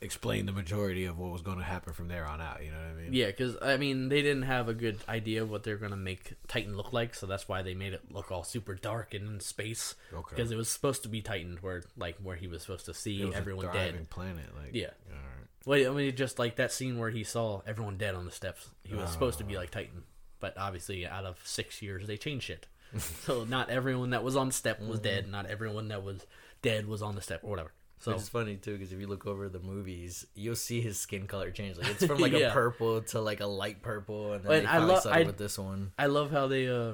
explained the majority of what was going to happen from there on out. You know what I mean? Yeah, because I mean they didn't have a good idea of what they're gonna make Titan look like, so that's why they made it look all super dark and in space. Okay. Because it was supposed to be Titan, where like where he was supposed to see It was everyone a dead. planet. Like Yeah. all right. Well, I mean, just like that scene where he saw everyone dead on the steps. He was supposed to be like Titan, but obviously, out of six years, they changed shit. so not everyone that was on the step was dead. Not everyone that was dead was on the step or whatever. So it's funny too, because if you look over the movies, you'll see his skin color change. Like it's from like Yeah. a purple to like a light purple, and then And they I finally lo- settled I- with this one. I love how they, uh,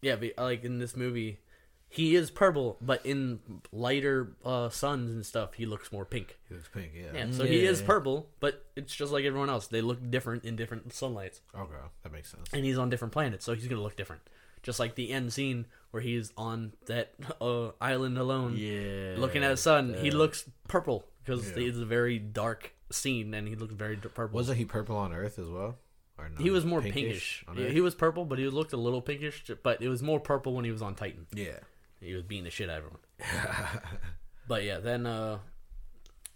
yeah, like in this movie, he is purple, but in lighter uh, suns and stuff, he looks more pink. He looks pink. Yeah. Yeah, so he is Yeah. purple, but it's just like everyone else. They look different in different sunlights, Okay, that makes sense. and he's on different planets, so he's gonna look different. Just like the end scene where he's on that uh, island alone, Yeah. looking at his son. He looks purple because Yeah. it's a very dark scene, and he looks very d- purple. Wasn't he purple on Earth as well? Or no? he was more pinkish. on Yeah, Earth? he was purple, but he looked a little pinkish. But it was more purple when he was on Titan. yeah. He was beating the shit out of everyone. but yeah, then uh,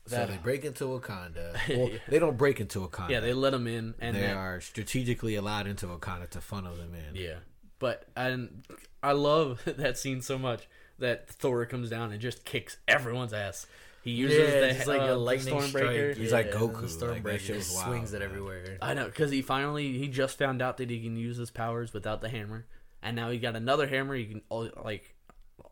So they break into Wakanda. Well, they don't break into Wakanda. yeah, they let him in, and they then- are strategically allowed into Wakanda to funnel them in. Yeah, but and I love that scene so much that Thor comes down and just kicks everyone's ass. He uses Yeah, the, like uh, a lightning Stormbreaker. strike. He's like yeah, Goku, like, Stormbreaker that just wild, swings it man. everywhere. I know because he finally he just found out that he can use his powers without the hammer, and now he got another hammer. He can like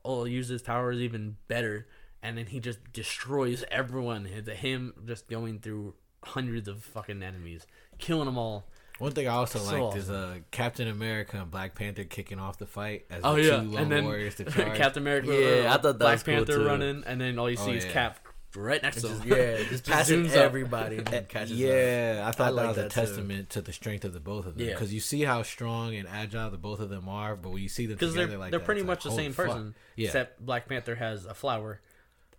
all use his powers even better, and then he just destroys everyone. It's him just going through hundreds of fucking enemies, killing them all. One thing I also So liked is uh, Captain America and Black Panther kicking off the fight as Oh the yeah, two lone and then warriors to charge. Captain America, Yeah, uh, I thought that Black was cool, Panther too. running, and then all you see Oh, is yeah. Cap right next to him. yeah, just passing zooms up. everybody and catches yeah, I thought I that like was a that, too. testament to the strength of the both of them. Yeah. Because you see how strong and agile the both of them are, but when you see them together they're like they're that, pretty much like, the same fuck. person, Yeah. except Black Panther has a flower,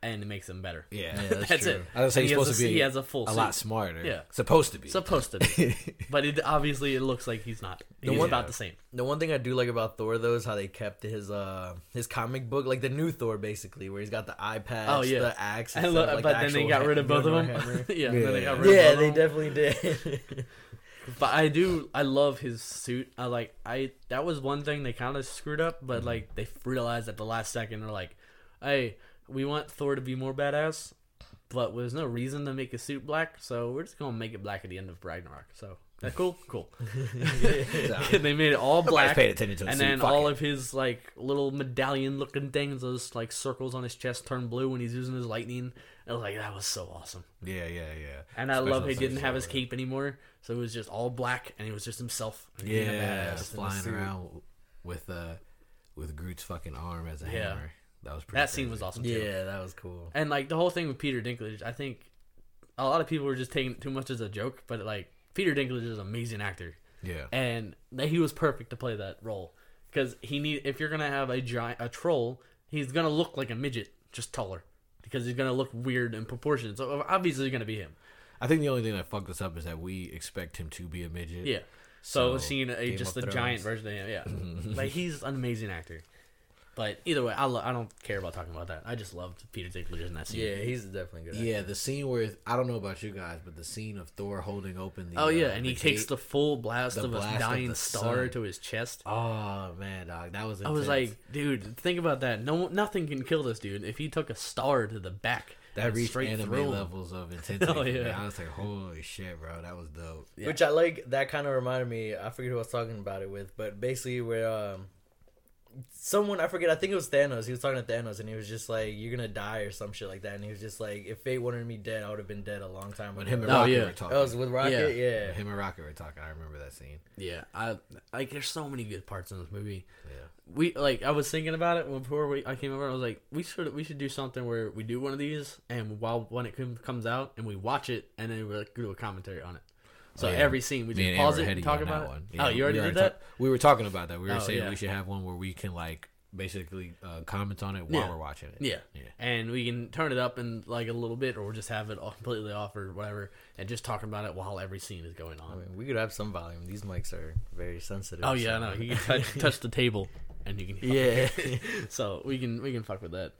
and it makes him better. Yeah, Yeah, That's, that's it. I was saying He he's has supposed a- to be He has a full a suit. lot smarter. Yeah. supposed to be. supposed to be, but it obviously it looks like he's not. He's one- about the same. The one thing I do like about Thor though is how they kept his uh his comic book like the new Thor basically where he's got the eye patch, Oh, yeah. the axe, I instead lo- like, but the then they got rid of both of them. hammer. yeah, then they Yeah. got rid of both they them. definitely did. But I do, I love his suit. I like, I that was one thing they kind of screwed up, Mm-hmm. but like they realized at the last second, they're like, "Hey, we want Thor to be more badass, but there's no reason to make his suit black, so we're just gonna make it black at the end of Ragnarok." So that cool, cool. they made it all black, paid attention to the and then fuck all it. of his like little medallion-looking things, those like circles on his chest, turn blue when he's using his lightning. I was like, that was so awesome. yeah, yeah, yeah. And I Special love he didn't have his cape anymore, so it was just all black, and he was just himself. Yeah, flying around with uh with Groot's fucking arm as a Yeah. hammer. That was pretty. That scene was awesome too. yeah, that was cool. And like the whole thing with Peter Dinklage, I think a lot of people were just taking it too much as a joke, but like Peter Dinklage is an amazing actor, Yeah, and that he was perfect to play that role because he need if you're gonna have a giant a troll, he's gonna look like a midget, just taller, because he's gonna look weird in proportion. So obviously, it's gonna be him. I think the only thing that fucked us up is that we expect him to be a midget. Yeah. So, So, seeing a Game just of a giant version of him, yeah, like he's an amazing actor. But either way, I, lo- I don't care about talking about that. I just loved Peter Dinklage in that scene. Yeah, he's definitely good. Yeah, the scene where I don't know about you guys, but the scene of Thor holding open the Oh yeah, uh, and the he takes gate- the full blast the of blast a of dying the star sun. to his chest. Oh man, dog, that was. I was like, dude, think about that. No, nothing can kill this dude. If he took a star to the back, that and reached straight anime levels of intensity. Oh, for me. yeah. I was like, holy shit, bro, that was dope. Yeah. Which I like. That kind of reminded me. I forget who I was talking about it with, but basically where um, someone I forget. I think it was Thanos. He was talking to Thanos, and he was just like, "You're gonna die" or some shit like that. And he was just like, "If fate wanted me dead, I would have been dead a long time When ago." him and Oh, Rocket yeah. were talking. That was with Rocket. Yeah. Yeah. him and Rocket were talking. I remember that scene. Yeah, I like. There's so many good parts in this movie. Yeah. We like. I was thinking about it before we I came over. I was like, we should we should do something where we do one of these, and while when it comes out, and we watch it, and then we like, do a commentary on it. So Oh, yeah. every scene we just pause it and talk about that it. one. oh, you already did that? talk- we were talking about that. We were Oh, saying yeah. we should have one where we can like basically uh, comment on it while Yeah. we're watching it. Yeah. Yeah. And we can turn it up in like a little bit, or just have it all completely off or whatever, and just talk about it while every scene is going I on. mean, we could have some volume. These mics are very sensitive. Oh yeah, so- no, you can touch, touch the table, and you can hear. Yeah. So we can we can fuck with that.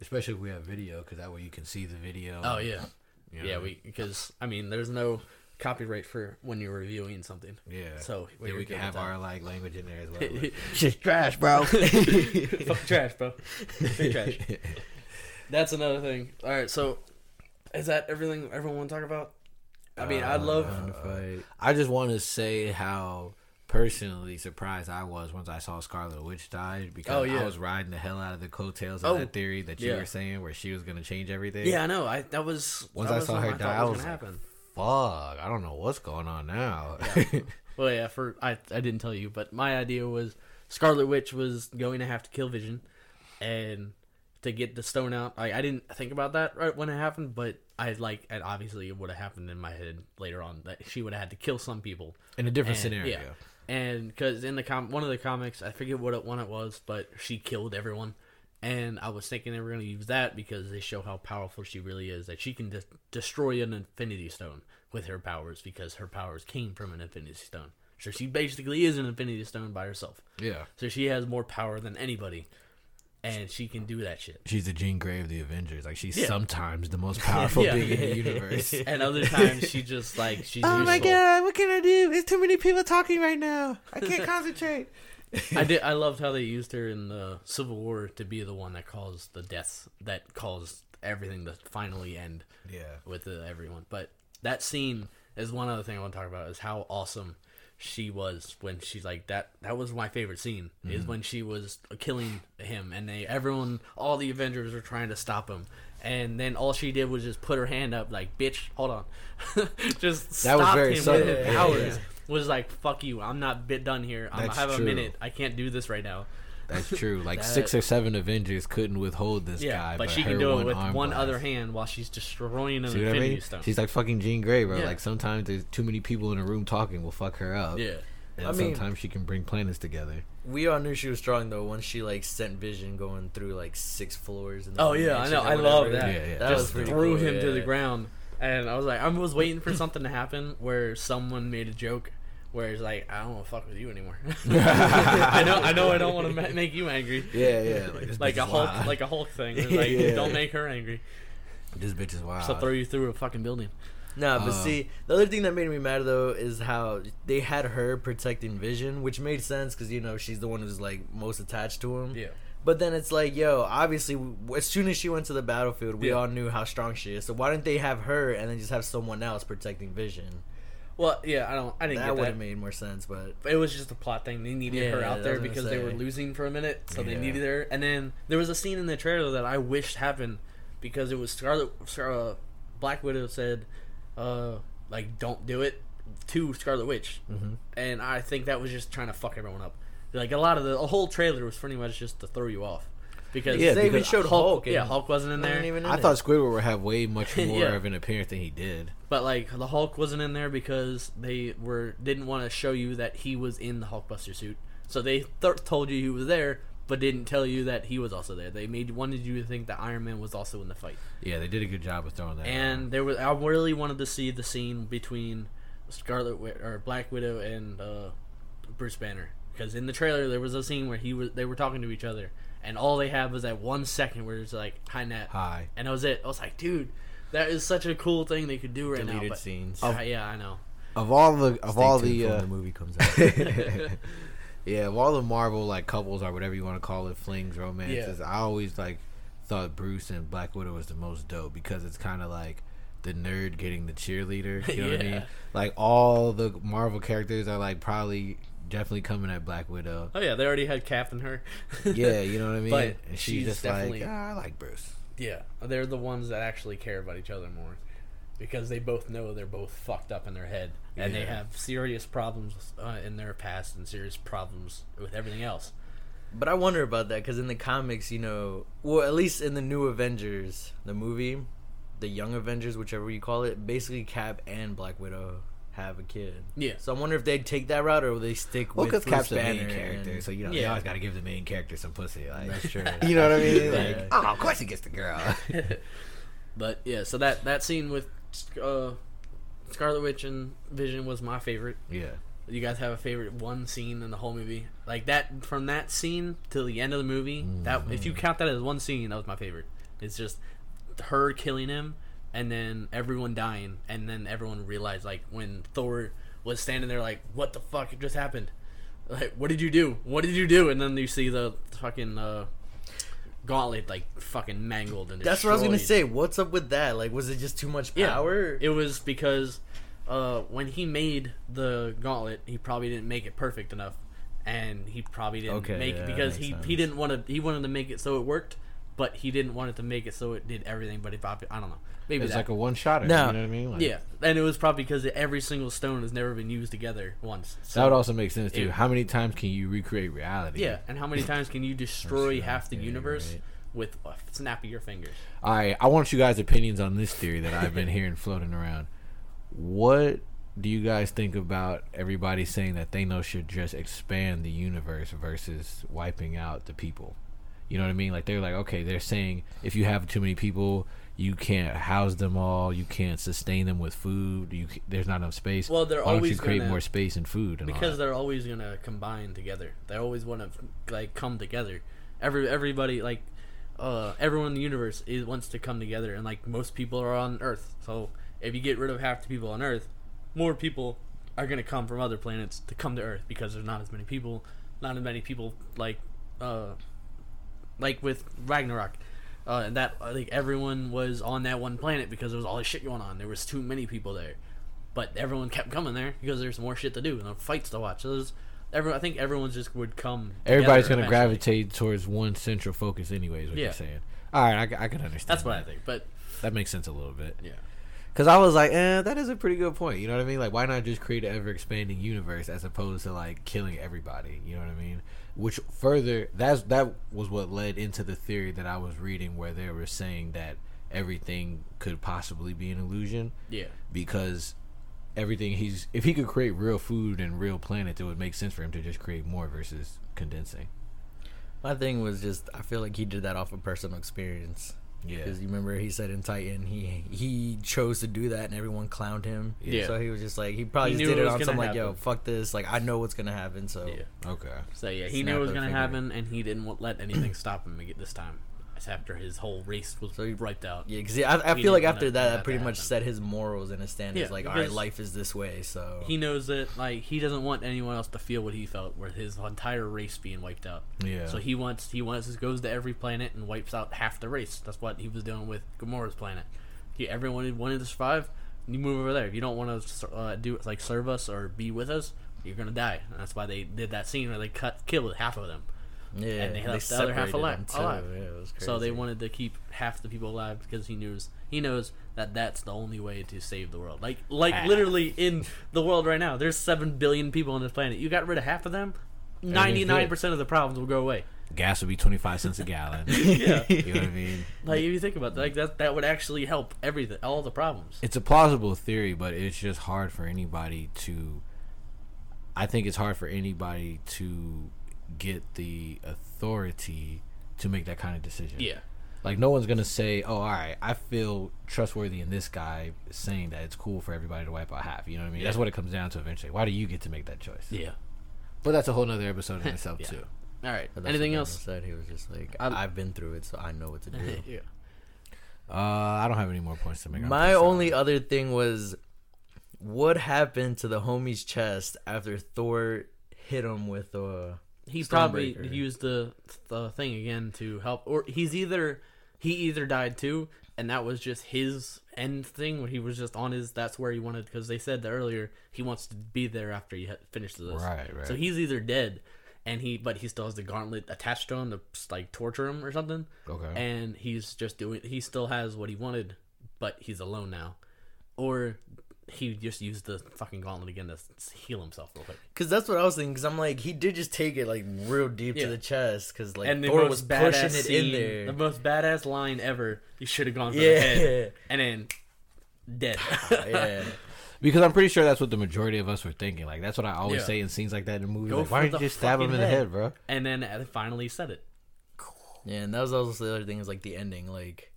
Especially if we have video, because that way you can see the video. Oh yeah, you know? yeah. We because I mean, there's no copyright for when you're reviewing something. Yeah. So yeah, we can have our like language in there as well. like- Shit's trash, bro. Fuck trash, bro. Straight trash. That's another thing. All right, so is that everything everyone want to talk about? I mean, I'd love. Uh, I just want to say how personally surprised I was once I saw Scarlet Witch died because Oh, yeah. I was riding the hell out of the coattails of Oh, that theory that you yeah. were saying where she was going to change everything. yeah, I know. I that was Once that I was saw her thought die, I was gonna like, happen. Fuck, I don't know what's going on now. Well, yeah, for I I didn't tell you, but my idea was Scarlet Witch was going to have to kill Vision, and to get the stone out. I I didn't think about that right when it happened, but I like and obviously it would have happened in my head later on that she would have had to kill some people. in a different And- scenario. yeah. and because in the com one of the comics, I forget what it, one it was, but she killed everyone. And I was thinking they were going to use that because they show how powerful she really is. That she can de- destroy an Infinity Stone with her powers because her powers came from an Infinity Stone. So she basically is an Infinity Stone by herself. Yeah. So she has more power than anybody, and she can do that shit. She's the Jean Grey of the Avengers. Like she's Yeah. sometimes the most powerful Yeah. being in the universe. And other times she just like she's. oh my god, what can I do? There's too many people talking right now. I can't concentrate. I did. I loved how they used her in the Civil War to be the one that caused the deaths, that caused everything to finally end Yeah. with the, everyone. But that scene is one other thing I want to talk about is how awesome she was when she's like that. That was my favorite scene is mm-hmm. when she was killing him, and they everyone, all the Avengers were trying to stop him. And then all she did was just put her hand up, like, "Bitch, hold on," just That was very him subtle. with Yeah, powers. yeah. Was like, "Fuck you! I'm not bit done here. I'm, I That's have a minute. I can't do this right now." That's true. Like That- six or seven Avengers couldn't withhold this Yeah, guy. but she can do it with one blast. other hand while she's destroying an See what I mean? Stone. She's like fucking Jean Grey, bro. Yeah. Like sometimes there's too many people in a room talking will fuck her up. yeah, And I mean- sometimes she can bring planets together. We all knew she was strong though once she like sent Vision going through like six floors. In the Oh, yeah, I know. I love that. Yeah, yeah. That just was threw cool, him to the ground, and I was like, I was waiting for something to happen where someone made a joke where it's like, I don't want to fuck with you anymore. I know, I know, I don't want to ma- make you angry. Yeah, yeah. Like, Like a Hulk, wild. like a Hulk thing. It's like, Yeah. don't make her angry. this bitch is wild. So throw you through a fucking building. Nah, but Uh, see, the other thing that made me mad though is how they had her protecting Vision, which made sense because you know she's the one who's like most attached to him. Yeah. But then it's like, yo, obviously, as soon as she went to the battlefield, we Yeah. all knew how strong she is. So why didn't they have her and then just have someone else protecting Vision? Well, yeah, I don't, I didn't That get would have made more sense. But It was just a plot thing. They needed her out there because they were losing for a minute, so they needed her. And then there was a scene in the trailer that I wished happened because it was Scarlet. Scar- uh, Black Widow said, uh, like, "Don't do it" to Scarlet Witch, Mhm. and I think that was just trying to fuck everyone up. Like a lot of the, the whole trailer was pretty much just to throw you off because Yeah, they even because showed Hulk, Hulk. yeah, Hulk wasn't in wasn't there. even in I it. thought Squidward would have way much more Yeah. of an appearance than he did. But like the Hulk wasn't in there because they were didn't want to show you that he was in the Hulkbuster suit. So they th- told you he was there, but didn't tell you that he was also there. They made wanted you to think that Iron Man was also in the fight. Yeah, they did a good job of throwing that. And there was I really wanted to see the scene between Scarlet Wi- or Black Widow and uh, Bruce Banner because in the trailer there was a scene where he was they were talking to each other and all they had was that one second where it's like hi Nat Hi. and that was it. I was like, dude, that is such a cool thing they could do right now. deleted But, scenes. Uh, yeah, I know. Of all the of Stay all tuned the, uh, the movie comes out. yeah, of all the Marvel like couples or whatever you want to call it, flings, romances, I always like thought Bruce and Black Widow was the most dope because it's kind of like the nerd getting the cheerleader. You know what I mean? Like all the Marvel characters are like probably definitely coming at Black Widow. Oh yeah, they already had Cap and her. yeah, you know what I mean. But and she's, she's just definitely- like, ah, I like Bruce. yeah, they're the ones that actually care about each other more because they both know they're both fucked up in their head and they have serious problems uh, in their past and serious problems with everything else. But I wonder about that because in the comics, you know, well, at least in the new Avengers, the movie, the Young Avengers, whichever you call it, basically Cap and Black Widow have a kid. Yeah. So I wonder if they'd take that route or will they stick Well, with because Bruce Cap's the main character, and- so you know they always got to give the main character some pussy. Like, That's true. you know what I mean? Yeah. Like, oh, of course he gets the girl. But yeah, so that that scene with uh, Scarlet Witch and Vision was my favorite. yeah. You guys have a favorite one scene in the whole movie? Like that from that scene till the end of the movie. That if you count that as one scene, that was my favorite. It's just her killing him and then everyone dying and then everyone realized like when Thor was standing there like what the fuck just happened? Like what did you do? What did you do? And then you see the fucking uh gauntlet like fucking mangled and That's what I was gonna destroyed. say. What's up with that? Like, was it just too much Yeah, power? It was because uh, when he made the gauntlet, he probably didn't make it perfect enough, and he probably didn't Okay, make yeah, it that because makes he sense. he didn't want to. He wanted to make it so it worked, but he didn't want it to make it so it did everything. But if I, I don't know, maybe It's that. like a one shot. No. You know what I mean? Like, yeah, and it was probably because every single stone has never been used together once. So, That would also make sense too. It- How many times can you recreate reality? yeah, and how many times can you destroy true. half the Yeah, universe right. with a snap of your fingers? All right. I want you guys' opinions on this theory that I've been hearing floating around. What do you guys think about everybody saying that Thanos should just expand the universe versus wiping out the people? You know what I mean? Like they're like, okay, they're saying if you have too many people, you can't house them all, you can't sustain them with food. You there's not enough space. Well, they're Why don't you always create gonna- create more space and food and because they're always gonna combine together. They always want to like come together. Every everybody like uh everyone in the universe is wants to come together, and like most people are on Earth. So if you get rid of half the people on Earth, more people are gonna come from other planets to come to Earth because there's not as many people, not as many people like uh like with Ragnarok. Uh, and that like everyone was on that one planet because there was all this shit going on. There was too many people there but everyone kept coming there because there's more shit to do and fights to watch. So there's everyone. I think everyone just would come. Everybody's gonna eventually. gravitate towards one central focus, anyways. What Yeah. you're saying? All right, I, I can understand. That's what I think. But That makes sense a little bit. yeah, Because I was like, eh, that is a pretty good point. You know what I mean? Like, why not just create an ever expanding universe as opposed to like killing everybody? You know what I mean? Which further, that's that was what led into the theory that I was reading, where they were saying that everything could possibly be an illusion yeah, because everything he's if he could create real food and real planets, it would make sense for him to just create more versus condensing. My thing was just I feel like he did that off of personal experience. Yeah. Because you remember he said in Titan he he chose to do that and everyone clowned him. Yeah. So he was just like he probably He just did it it on gonna some like yo fuck this like I know what's gonna happen so yeah. Okay. So yeah, he Snap knew it was gonna finger. happen, and he didn't let anything stop him this time. After his whole race was So he- wiped out. yeah because I, I feel like after that that that pretty much set his morals and his standards Yeah, like all right life is this way so He knows that like he doesn't want anyone else to feel what he felt, with his entire race being wiped out. Yeah. So he wants he wants goes to every planet and wipes out half the race. That's what he was doing with Gamora's planet. He, everyone wanted to survive. You move over there. If you don't want to uh, do like serve us or be with us, you're gonna die. And that's why they did that scene where they cut killed half of them. Yeah and they left the other half alive- too. alive. Yeah, it was So they wanted to keep half the people alive because he knows he knows that that's the only way to save the world. Like like Half. literally in the world right now, there's seven billion people on this planet. You got rid of half of them, ninety nine percent of the problems will go away. Gas would be twenty five cents a gallon. Yeah. You know what I mean? Like if you think about that, like that that would actually help everything, all the problems. It's a plausible theory, but it's just hard for anybody to. I think it's hard for anybody to get the authority to make that kind of decision. Yeah, Like no one's gonna say, "Oh, all right, I feel trustworthy in this guy saying that it's cool for everybody to wipe out half." You know what I mean? That's what it comes down to eventually. Why do you get to make that choice? yeah. But that's a whole nother episode in itself Yeah. too. All right. Anything else? Said he was just like I'm- I've been through it so I know what to do. yeah. Uh, I don't have any more points to make. My only solid. other thing was what happened to the homie's chest after Thor hit him with uh He probably used the the thing again to help, or he's either he either died too, and that was just his end thing where he was just on his. That's where he wanted because they said that earlier he wants to be there after he finishes this. Right, right. So he's either dead, and he but he still has the gauntlet attached to him to like torture him or something. Okay. And he's just doing. He still has what he wanted, but he's alone now, or. He just used the fucking gauntlet again to heal himself real quick. Cause that's what I was thinking. Cause I'm like, he did just take it like real deep Yeah. to the chest. Cause like and Thor was badass pushing it scene, in there. the most badass line ever. You should have gone for Yeah. the head, and then dead. Oh, yeah, Because I'm pretty sure that's what the majority of us were thinking. Like that's what I always Yeah. say in scenes like that in movies. Go Like, why for didn't you just stab him in fucking the head. head, bro? and then I finally said it. yeah. And that was also the other thing is like the ending. Like, I,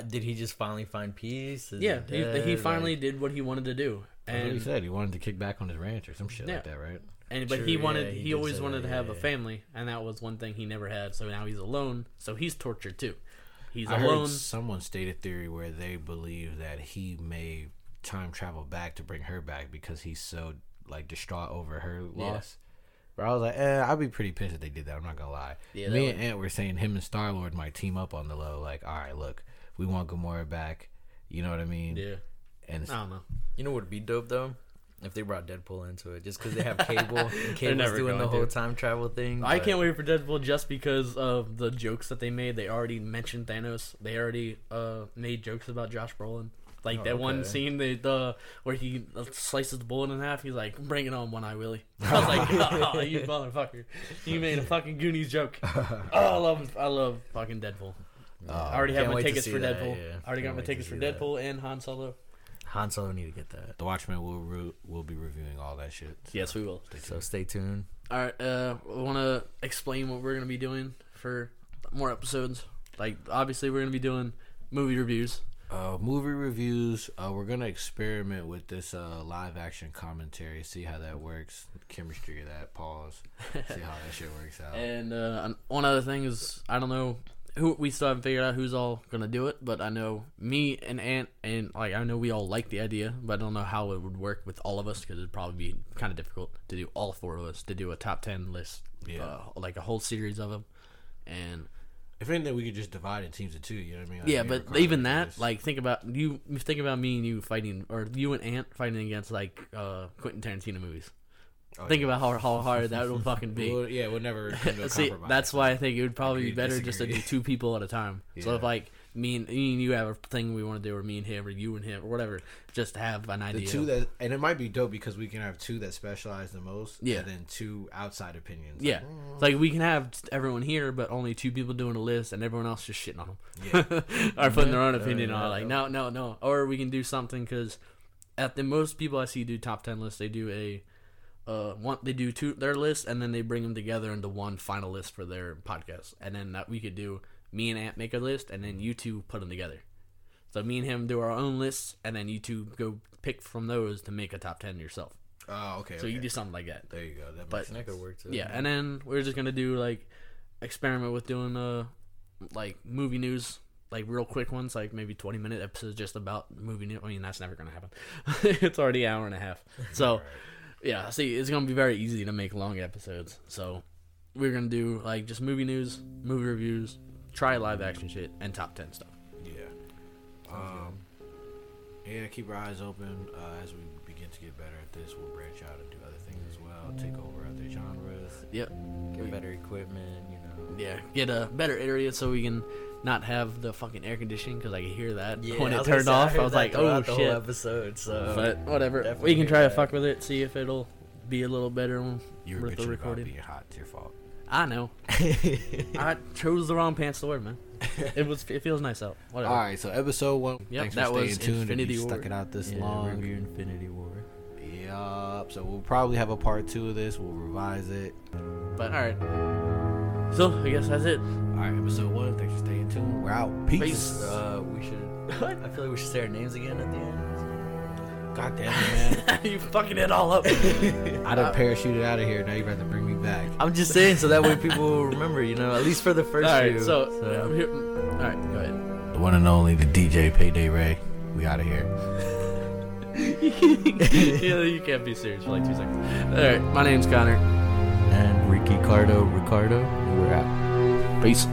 did he just finally find peace? Is Yeah, he he, dead? he finally Like, did what he wanted to do, what he said. He wanted to kick back on his ranch or some shit like that, right? and but True, he yeah, wanted he he, always wanted that, to have yeah, a family, and that was one thing he never had. So now he's alone. So he's tortured too. He's I alone. heard someone stated a theory where they believe that he may time travel back to bring her back because he's so like distraught over her loss. But I was like, eh, I'd be pretty pissed if they did that. I'm not gonna lie. Yeah, Me and Ant were saying him and Star Lord might team up on the low. Like, all right, look, we want Gamora back. You know what I mean? Yeah, And I don't know. You know what would be dope though? If they brought Deadpool into it, just because they have Cable and Cable's never doing the whole to. time travel thing. I can't wait for Deadpool just because of the jokes that they made. They already mentioned Thanos. They already uh, made jokes about Josh Brolin. Like Oh, that one scene, they the where he uh, slices the bullet in half. He's like, "Bring it on, One Eye Willie." I was like, "Oh, you motherfucker! You made a fucking Goonies joke." Oh, I love, I love fucking Deadpool. I already have Can't my wait to tickets see for that, Deadpool. yeah. I already got Can't my wait to tickets for see that. Deadpool and Han Solo. Han Solo need to get that. The Watchmen will re- will be reviewing all that shit. Yes, we will. So stay tuned. All right. Uh, want to explain what we're gonna be doing for more episodes. Like, obviously, we're gonna be doing movie reviews. Uh, movie reviews. Uh, we're gonna experiment with this uh, live action commentary. See how that works. Chemistry of that. Pause. see how that shit works out. And uh, and one other thing is, I don't know who we still haven't figured out who's all gonna do it, but I know me and Ant and like I know we all like the idea, but I don't know how it would work with all of us because it'd probably be kind of difficult to do all four of us to do a top ten list, Yeah. uh, like a whole series of them, and If anything, we could just divide in teams of two. You know what I mean? Like, yeah, but even that, Chris. like, think about you. Think about me and you fighting, or you and Ant fighting against like uh Quentin Tarantino movies. Oh, think yeah. about how, how hard that would fucking be. We'll- yeah, we'll never come to a See, compromise. that's why I think it would probably Agree, be better just to do two people at a time. So if like me and, me and you have a thing we want to do, or me and him, or you and him, or whatever, just have an idea. the two that, and it might be dope because we can have two that specialize the most. Yeah. and then two outside opinions. yeah, it's mm. like we can have everyone here, but only two people doing a list, and everyone else just shitting on them. Yeah. or putting their own uh, opinion yeah, on. it. Like, yeah. no, no, no. Or we can do something because at the most people I see do top ten lists, they do a uh one they do two their list and then they bring them together into one final list for their podcast, and then that we could do me and Ant make a list, and then you two put them together. So me and him do our own lists, and then you two go pick from those to make a top ten yourself. Oh, okay. So okay. you do something like that. There you go. That But- makes That could work too. Yeah, and then we're just gonna do like experiment with doing uh like movie news, like real quick ones, like maybe twenty minute episodes just about movie news. I mean, that's never gonna happen. it's already an hour and a half. So yeah, see, it's gonna be very easy to make long episodes. So we're gonna do like just movie news, movie reviews, try live action shit, and top ten stuff. Yeah. Um, yeah, keep our eyes open. Uh, as we begin to get better at this, we'll branch out and do other things as well. Take over other genres. Yep. Get better equipment, you know. Yeah, get a better area so we can not have the fucking air conditioning because I could hear that when it turned say, off. heard I was like, oh throughout the shit. whole episode. So, but whatever. We can hear try to fuck with it, see if it'll be a little better when You were with the bitching about recording. being hot. It's your fault. I know. I chose the wrong pants to wear, man. It was. It feels nice out. Whatever. All right, so episode one. Yep, thanks that for staying was tuned. Infinity you War. stuck it out this yeah, long. review Infinity War. Yup. So we'll probably have a part two of this. We'll revise it. But all right. So I guess that's it. All right, episode one. Thanks for staying tuned. We're out. Peace. Peace. Uh, we should. I feel like we should say our names again at the end. God damn it, man. you fucking it all up. I done parachuted out of here. Now you got to bring me back. I'm just saying so that way people will remember, you know, at least for the first all right. few. So, uh, here- all right. Go ahead. The one and only, the DJ Payday Ray. We out of here. yeah, you can't be serious for like two seconds. All right. My name's Connor. Ricky Cardo Ricardo, and we're out. Peace.